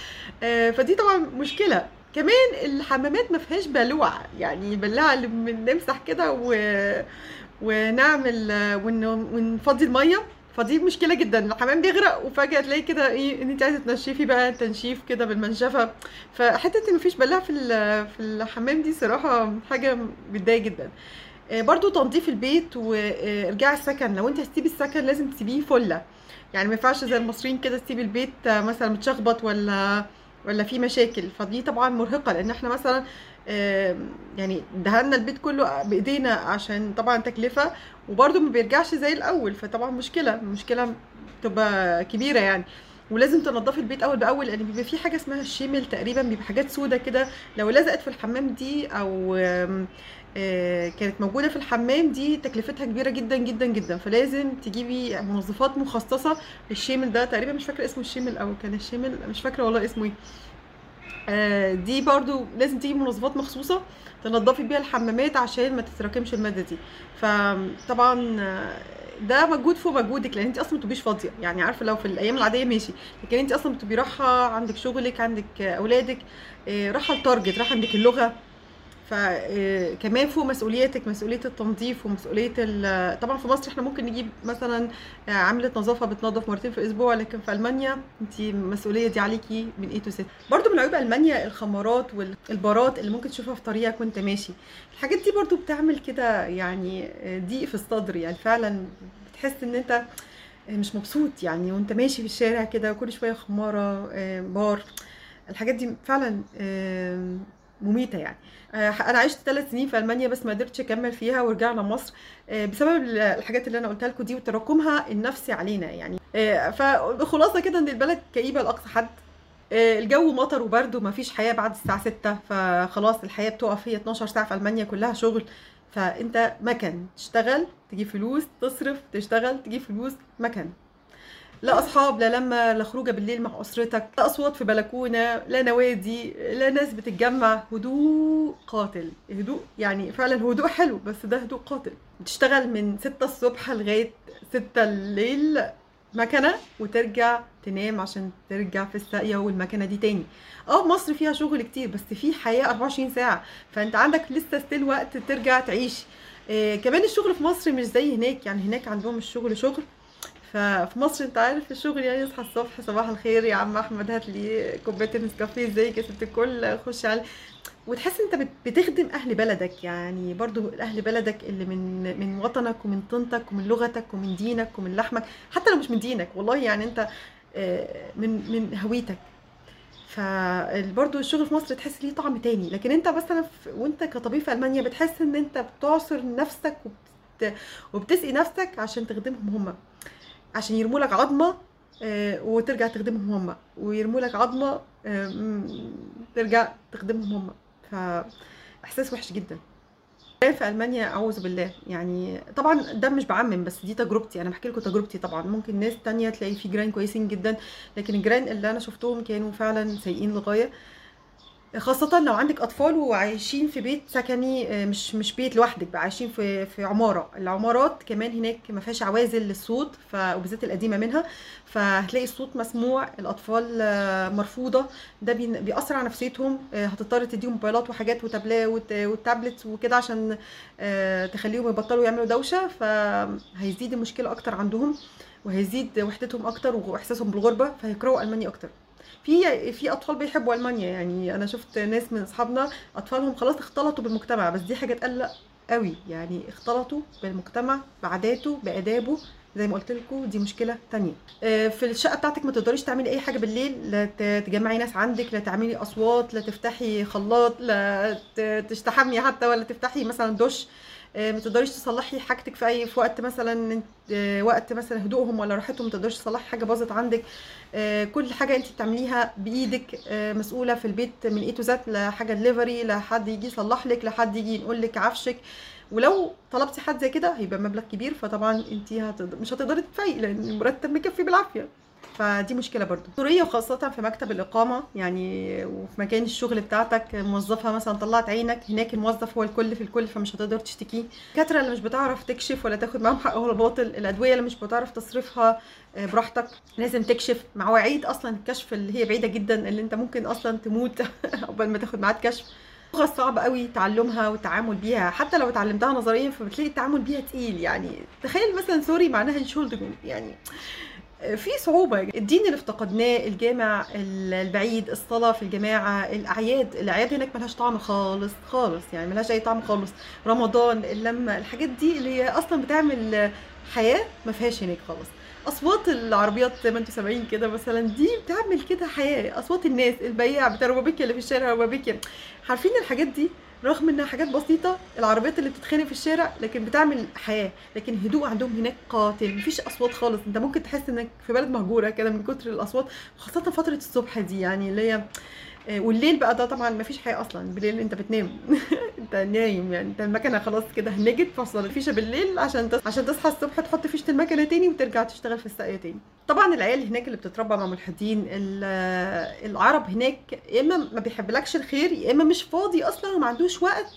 آه، فدي طبعا مشكلة. كمان الحمامات ما فيهاش بلوع. يعني بلاعه اللي بنمسح كده و... ونعمل ون... ونفضي المية. فدي مشكلة جدا. الحمام بيغرق وفجأة تلاقي كده إيه إن أنت عايزة تنشفي بقى تنشيف كده بالمنشفة. فحتة إن مفيش بلاع في في الحمام دي صراحة حاجة بتضايق جدا. آه، برضو تنظيف البيت وارجاع السكن. لو أنت هتسيبي السكن لازم تسيبيه فلة. يعني ما ينفعش زي المصريين كده تسيبي البيت مثلا متشخبط ولا ولا في مشاكل. فدي طبعا مرهقة لأن إحنا مثلا يعني دهنا البيت كله بإيدينا عشان طبعا تكلفة وبرده ما بيرجعش زي الأول فطبعا مشكلة مشكلة تبقى كبيرة يعني. ولازم تنضفي البيت أول بأول لأن بيبقى في حاجة اسمها الشيمل تقريبا بيبقى حاجات سودة كده. لو لزقت في الحمام دي أو آه، كانت موجودة في الحمام دي تكلفتها كبيرة جدا جدا جدا. فلازم تجيبي منظفات مخصصة. للشيمل ده تقريبا مش فاكرة اسمه الشيمل أو كان الشيمل مش فاكرة والله اسمه إيه. دي برضو لازم تجيب منظفات مخصوصة تنضفي بيها الحمامات عشان ما تتراكمش المادة دي. فطبعا آه، ده مجهود فوق مجهودك لأن انت أصلا بتبقيش فاضية. يعني عارفة لو في الأيام العادية ماشي لكن انت أصلا بتبقي رايحه عندك شغلك عندك أولادك آه، رايحه ال target رايحه عندك اللغة. فكمان فوق مسؤوليتك مسؤولية التنظيف ومسؤولية طبعا في مصر إحنا ممكن نجيب مثلا عامله نظافة بتنظف مرتين في الأسبوع لكن في ألمانيا انت المسؤوليه دي عليكي من A to Z برضو من عيوب ألمانيا الخمارات والبارات اللي ممكن تشوفها في طريقك وانت ماشي. الحاجات دي برضو بتعمل كده يعني ضيق في الصدر يعني. فعلا بتحس إن أنت مش مبسوط يعني وأنت ماشي في الشارع كده كل شوية خمارة بار. الحاجات دي فعلا مميتة يعني. آه، أنا عشت ثلاث سنين في ألمانيا بس ما قدرتش أكمل فيها ورجعنا مصر آه، بسبب الحاجات اللي أنا قلتها لكم دي وتراكمها النفسي علينا يعني. آه، فبخلاصة كده إن البلد كئيبة لأقصى حد. الجو مطر وبرد وما فيش حياة بعد الساعة 6 فخلاص الحياة بتقف هي 12 ساعة في ألمانيا كلها شغل. فأنت مكن تشتغل تجيب فلوس تصرف تشتغل تجيب فلوس مكن لا أصحاب لا لما لا خروجة بالليل مع أسرتك لا أصوات في بلكونة لا نوادي لا ناس بتتجمع. هدوء قاتل. هدوء يعني فعلا هدوء حلو بس ده هدوء قاتل. بتشتغل من 6 الصبح لغاية 6 الليل مكنة وترجع تنام عشان ترجع في الساقية والمكنه دي تاني. آه مصر فيها شغل كتير بس في حياة 24 ساعة. فأنت عندك لسه ستيل وقت ترجع تعيش. إيه كمان الشغل في مصر مش زي هناك. يعني هناك عندهم الشغل شغل ففي مصر انت عارف الشغل يعني يصحى الصبح صباح الخير يا عم أحمد هات لي كوباية نسكافيه إزيك يا ست الكل؟ خش على وتحس انت بتخدم أهل بلدك يعني برضو أهل بلدك اللي من من وطنك ومن طينتك ومن لغتك ومن دينك ومن لحمك حتى لو مش من دينك والله يعني انت آه، من من هويتك. فبرضه الشغل في مصر تحس ليه طعم تاني. لكن انت مثلا وانت كطبيب في ألمانيا بتحس إن انت بتعصر نفسك وبت... وبتسقي نفسك عشان تخدمهم هم. عشان يرموا لك عظمة آه، وترجع تخدمهم هم. ويرموا لك عظمة آه، ترجع تخدمهم هم. فإحساس وحش جدا. في ألمانيا أعوذ بالله. يعني طبعا ده مش بعمم بس دي تجربتي. أنا بحكي لكم تجربتي طبعا. ممكن ناس تانية تلاقي في جيران كويسين جدا لكن الجيران اللي أنا شفتهم كانوا فعلا سيئين للغايه خاصة لو عندك أطفال وعايشين في بيت سكني آه، مش مش بيت لوحدك بقى عايشين في في عمارة، العمارات كمان هناك ما فيهاش عوازل للصوت ف وبالذات القديمة منها. فهتلاقي الصوت مسموع، الأطفال آه، مرفوضة، ده بيأثر على نفسيتهم، آه، هتضطر تديهم موبايلات وحاجات وتابلا وت- وتابلت وكده عشان تخليهم يبطلوا يعملوا دوشة. فهيزيد المشكلة أكتر عندهم وهيزيد وحدتهم أكتر وإحساسهم بالغربة فهيكرهوا ألمانيا أكتر. في في أطفال بيحبوا ألمانيا يعني أنا شفت ناس من أصحابنا أطفالهم خلاص اختلطوا بالمجتمع بس دي حاجة تقلق قوي يعني اختلطوا بالمجتمع بعاداته بآدابه زي ما قلت لكم دي مشكلة تانية. آه، في الشقة بتاعتك ما تقدريش تعملي أي حاجة بالليل لا تجمعي ناس عندك لا تعملي أصوات لا تفتحي خلاط لا تستحمي حتى ولا تفتحي مثلا دش. ما تقدريش تصلحي حاجتك في أي في وقت مثلا آه، وقت مثلا هدوءهم ولا راحتهم ما تقدريش تصلحي حاجة باظت عندك. آه، كل حاجة انت بتعمليها بإيدك آه، مسؤولة في البيت من A to Z لا حاجة دليفري لا حد يجي يصلح لك لا حد يجي ينقل لك عفشك. ولو طلبتي حد زي كده هيبقى مبلغ كبير فطبعا انت مش هتقدري تدفعي لأن المرتب مكفي بالعافية. فدي مشكلة برضو. سوريه وخاصة في مكتب الإقامة يعني وفي مكان الشغل بتاعتك موظفه مثلا طلعت عينك هناك الموظف هو الكل في الكل فمش هتقدر تشتكيه. الدكاتره اللي مش بتعرف تكشف ولا تاخد معاهم حق ولا باطل الأدوية اللي مش بتعرف تصرفها آه، براحتك. لازم تكشف. مواعيد أصلا الكشف اللي هي بعيدة جدا اللي أنت ممكن أصلا تموت قبل ما تاخد ميعاد كشف. لغة صعب قوي تعلمها والتعامل بيها. حتى لو اتعلمتها نظريا فبتلاقي التعامل بيها تقيل يعني تخيل مثلا سوري معناها شولدجون يعني في صعوبة. الدين اللي افتقدناه الجامع البعيد الصلاة في الجماعة الأعياد الأعياد هناك ملهاش طعم خالص خالص يعني ملهاش أي طعم خالص. رمضان اللمة الحاجات دي اللي هي أصلا بتعمل حياة ما فيهاش هناك خالص. أصوات العربيات زي ما أنتم سامعين كده مثلا دي بتعمل كده حياة. أصوات الناس البياع بتاع روبابيكيا اللي في الشارع روبابيكيا عارفين الحاجات دي؟ رغم إنها حاجات بسيطة العربيات اللي بتتخانق في الشارع لكن بتعمل حياة لكن هدوء عندهم هناك قاتل مفيش أصوات خالص. أنت ممكن تحس إنك في بلد مهجورة كده من كتر الأصوات خاصة فترة الصبح دي يعني اللي هي والليل بقى ده طبعا مفيش حياة أصلا. بالليل أنت بتنام. أنت نايم يعني. أنت المكنة خلاص كده هنجت فصل الفيشه بالليل عشان تص... عشان تصحى الصبح تحط فيشه المكنة تاني وترجع تشتغل في الساقية تاني. طبعا العيال هناك اللي بتتربى مع ملحدين ال- العرب هناك يا إما ما بيحبلكش الخير يا إما مش فاضي أصلا وما عندوش وقت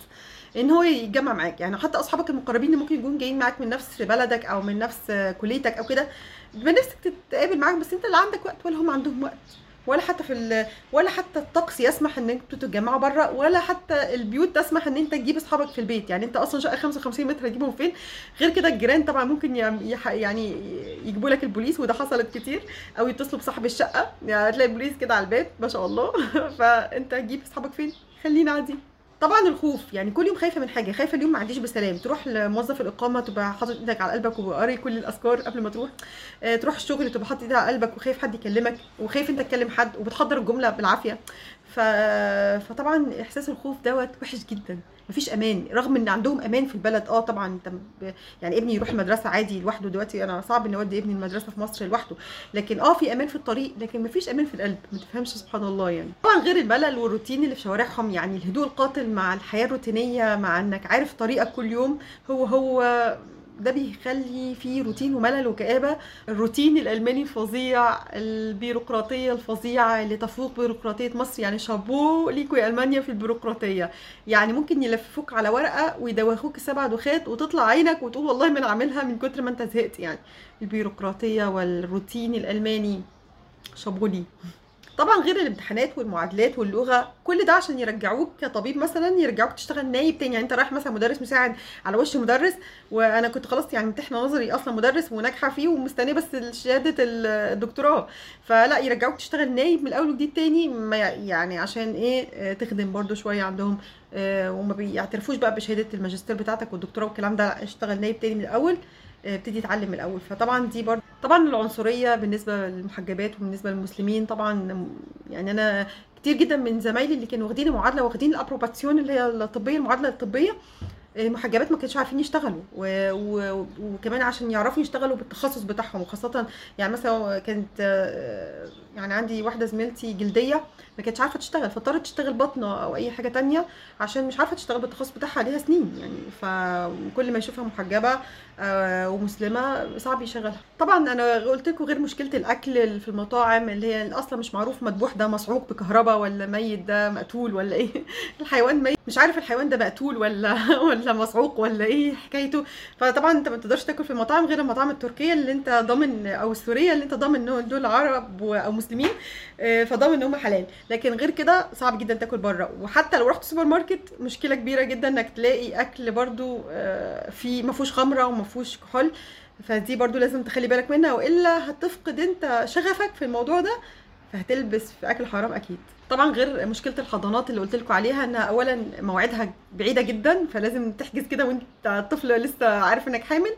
إن هو يتجمع معاك. يعني حتى أصحابك المقربين اللي ممكن يكونوا جايين معاك من نفس بلدك أو من نفس كليتك أو كده بيبقى نفسك تتقابل معاك بس أنت لا عندك وقت ولا هم عندهم وقت. ولا حتى في. ولا حتى الطقس يسمح إن أنتوا تتجمعوا بره ولا حتى البيوت تسمح إن أنت تجيب أصحابك في البيت يعني أنت أصلا شقة 55 متر هتجيبهم فين غير كده الجيران طبعا ممكن. يعني يجيبوا لك البوليس وده حصلت كتير أو يتصلوا بصاحب الشقة يعني هتلاقي البوليس كده على الباب ما شاء الله فأنت تجيب أصحابك فين خلينا عادي طبعا الخوف يعني كل يوم خايفة من حاجة خايفة اليوم ما عديش بسلام. تروح لموظف الإقامة تبقى حاطط إيدك على قلبك وقاري كل الأذكار قبل ما تروح. آه، تروح الشغل تبقى حاطط إيدك على قلبك وخايف حد يكلمك وخايف أنت تكلم حد وبتحضر الجملة بالعافية. ف... فطبعا إحساس الخوف دوت وحش جدا. مفيش أمان رغم إن عندهم أمان في البلد. آه طبعا انت. يعني ابني يروح المدرسة عادي لوحده دلوقتي أنا صعب إني أودي ابني المدرسة في مصر لوحده. لكن آه في أمان في الطريق لكن مفيش أمان في القلب. ما تفهمش سبحان الله يعني. طبعا غير الملل والروتين اللي في شوارعهم يعني الهدوء القاتل مع الحياة الروتينية مع إنك عارف طريقك كل يوم هو هو ده بيخلي فيه روتين وملل وكآبة. الروتين الألماني الفظيع البيروقراطية الفظيعة اللي تفوق بيروقراطية مصر. يعني شابو ليكوا يا ألمانيا في البيروقراطية. يعني ممكن يلففوك على ورقة ويدوخوك السبع دوخات وتطلع عينك وتقول والله ما أنا عاملها من كتر ما أنت زهقت يعني. البيروقراطية والروتين الألماني. شابو ليه. طبعا غير الامتحانات والمعادلات واللغة كل ده عشان يرجعوك كطبيب مثلا يرجعوك تشتغل نايب تاني. يعني انت رايح مثلا مدرس مساعد على وش مدرس وأنا كنت خلاص يعني امتحانه نظري أصلا مدرس وناجحة فيه ومستنية بس شهادة الدكتوراه. فلا يرجعوك تشتغل نايب من الأول وجديد تاني يعني عشان إيه آه، تخدم برضو شوية عندهم آه، وما بيعترفوش بقى بشهادة الماجستير بتاعتك والدكتوراه والكلام ده لا اشتغل نايب تاني من الأول. ابتدي اتعلم من الأول. فطبعا دي برضه طبعا العنصرية بالنسبة للمحجبات وبالنسبة للمسلمين طبعا يعني أنا كتير جدا من زمايلي اللي كانوا واخدين المعادلة واخدين ال Approbation اللي هي الطبية المعادلة الطبية آه، محجبات ما كانش عارفين يشتغلوا. و... و... وكمان عشان يعرفوا يشتغلوا بالتخصص بتاعهم وخاصة يعني مثلا كانت آه، يعني عندي واحدة زميلتي جلدية ما كانتش عارفة تشتغل فاضطرت تشتغل بطنة أو أي حاجة تانية عشان مش عارفة تشتغل بالتخصص بتاعها ليها سنين يعني. فكل ما يشوفها محجبة آه، ومسلمة صعب يشغلها. طبعا أنا قلت لكم غير مشكلة الأكل في المطاعم اللي هي أصلا مش معروف مذبوح ده مصعوق بكهرباء ولا ميت ده مقتول ولا إيه؟ الحيوان ميت. مش عارف الحيوان ده مقتول ولا ولا مصعوق ولا إيه حكايته. فطبعا أنت ما تقدرش تاكل في المطاعم غير المطاعم التركية اللي أنت ضامن أو السورية اللي أنت ضامن ان دول عرب أو مسلمين آه، فضامن إن هم حلال. لكن غير كده صعب جدا تاكل بره. وحتى لو رحت سوبر ماركت مشكلة كبيرة جدا إنك تلاقي أكل برضو آه، فيه ما فيهوش خمرة وما فيهوش كحول فدي برضو لازم تخلي بالك منها. وإلا هتفقد أنت شغفك في الموضوع ده فهتلبس في أكل حرام أكيد. طبعا غير مشكلة الحضانات اللي قلت لكم عليها إنها اولا مواعيدها بعيدة جدا فلازم تحجز كده وأنت طفل لسه عارف إنك حامل.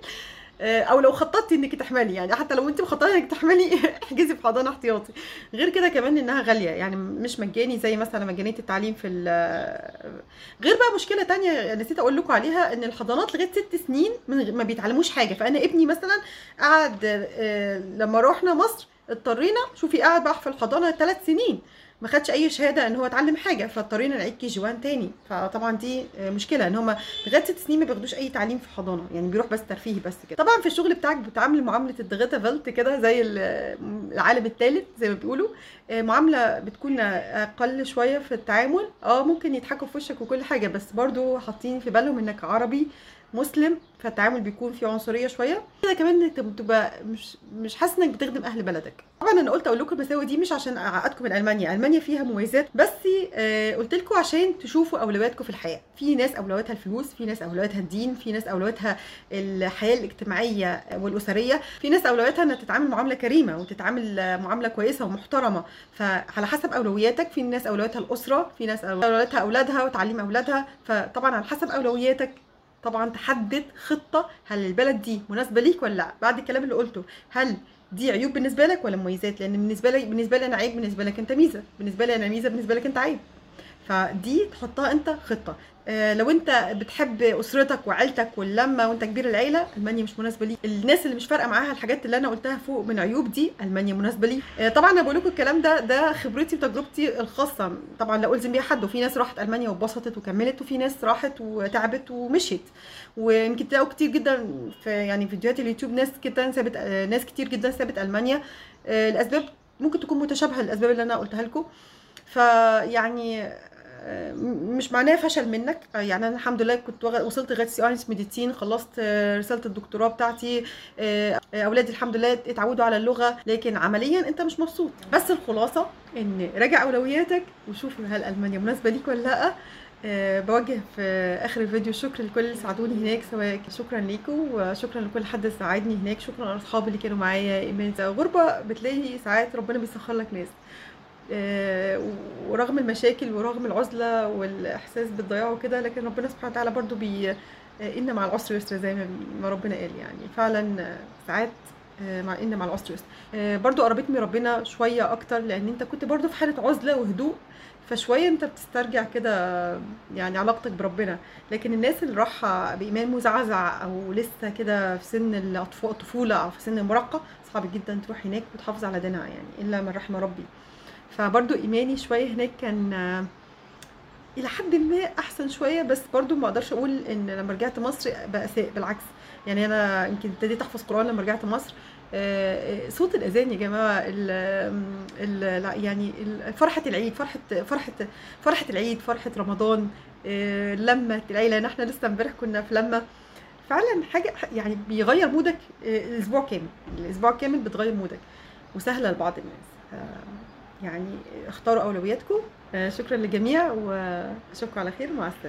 أو لو خططتي إنك تحملي يعني حتى لو انت مخططة إنك تحملي احجزي في حضانة احتياطي. غير كده كمان إنها غالية يعني مش مجاني زي مثلا مجانية التعليم في ال- غير بقى مشكلة تانية نسيت أقول لكم عليها إن الحضانات لغاية ست سنين ما بيتعلموش حاجة. فأنا ابني مثلا قعد آه، لما رحنا مصر اضطرينا شوفي قاعد بقى في الحضانة ثلاث سنين. ما خدش أي شهادة إن هو اتعلم حاجة فاضطرينا نعيد KG 1 تاني. فطبعا دي آه، مشكلة إن هم لغاية ست سنين ما بياخدوش أي تعليم في حضانة يعني بيروح بس ترفيهي بس كده. طبعا في الشغل بتاعك بتعامل معاملة ال dritte Welt كده زي ال- العالم الثالث زي ما بيقولوا. آه، معاملة بتكون أقل شوية في التعامل. آه ممكن يضحكوا في وشك وكل حاجة بس برضو حاطين في بالهم إنك عربي. مسلم فالتعامل بيكون فيه عنصرية شوية. كده كمان انت بتبقى مش مش حاسس إنك بتخدم أهل بلدك. طبعا أنا قلت أقول لكم المساوئ دي مش عشان أعقدكم من ألمانيا. ألمانيا فيها مميزات بس آه قلت لكم عشان تشوفوا أولوياتكم في الحياة. في ناس أولوياتها الفلوس في ناس أولوياتها الدين في ناس أولوياتها الحياة الاجتماعية والأسرية. في ناس أولوياتها انها تتعامل معاملة كريمة وتتعامل معاملة كويسة ومحترمة. فعلى حسب أولوياتك. في ناس أولوياتها الأسرة في ناس أولوياتها أولادها وتعليم أولادها. فطبعا على حسب أولوياتك طبعا تحدد خطة هل البلد دي مناسبة ليك ولا لأ؟ بعد الكلام اللي قلته هل دي عيوب بالنسبة لك ولا مميزات؟ لأن بالنسبة لي بالنسبة لي أنا عيب بالنسبة لك أنت ميزة بالنسبة لي أنا ميزة بالنسبة لك أنت عيب. فدي تحطها انت خطة. آه، لو انت بتحب أسرتك وعيلتك واللمة وانت كبير العيلة ألمانيا مش مناسبة ليك. الناس اللي مش فارقة معاها الحاجات اللي أنا قلتها فوق من عيوب دي ألمانيا مناسبة ليك. آه، طبعا أنا بقول لكم الكلام ده ده خبرتي وتجربتي الخاصة. طبعا لا ألزم بيها حد وفي ناس راحت ألمانيا واتبسطت وكملت وفي ناس راحت وتعبت ومشيت. ويمكن تلاقوا كتير جدا في يعني فيديوهات اليوتيوب ناس كده سابت آه، ناس كتير جدا سابت ألمانيا. الأسباب ممكن تكون متشابهة للأسباب اللي أنا قلتها لكم. فيعني مش معناه فشل منك. آه، يعني أنا الحمد لله كنت وصلت لغاية سي اينس ميديتين خلصت آه، رسالة الدكتوراه بتاعتي آه، أولادي الحمد لله اتعودوا على اللغة لكن عمليا أنت مش مبسوط. بس الخلاصة إن راجع أولوياتك وشوف هل ألمانيا مناسبة ليك ولا لأ. بوجه في آخر الفيديو شكر لكل اللي ساعدوني هناك سواء شكرا ليكم وشكرا لكل حد ساعدني هناك. شكرا لاصحابي اللي كانوا معايا ايمان غربة بتلاقي ساعات ربنا بيسخر لك ناس. ورغم المشاكل ورغم العزلة والإحساس بالضياع وكده لكن ربنا سبحانه وتعالى برضو بي آه، إن مع العسر يسر زي ما ربنا قال يعني. فعلا آه، ساعات آه، مع إن مع العسر يسر. آه، برضو قربتني ربنا شوية أكتر لأن أنت كنت برضو في حالة عزلة وهدوء فشوية أنت بتسترجع كده يعني علاقتك بربنا. لكن الناس اللي راحه بإيمان مزعزع أو لسه كده في سن الطفولة أو في سن المراهقة صعب جدا تروح هناك وتحافظ على دينها يعني إلا من رحم ربي. فبرضو إيماني شوية هناك كان آه، إلى حد ما أحسن شوية بس برضو ما أقدرش أقول إن لما رجعت مصر بقى سيء بالعكس. يعني أنا يمكن ابتديت أحفظ قرآن لما رجعت مصر آه، آه، صوت الأذان يا جماعة ال ال يعني فرحة العيد فرحة فرحة فرحة العيد فرحة رمضان لمة العيلة. يعني إحنا لسه امبارح كنا في لمة. فعلا حاجة يعني بيغير مودك الأسبوع كامل. الأسبوع كامل بتغير مودك وسهلة لبعض الناس. يعني اختاروا أولوياتكم. آه، شكرا للجميع وأشوفكم على خير. مع السلامة.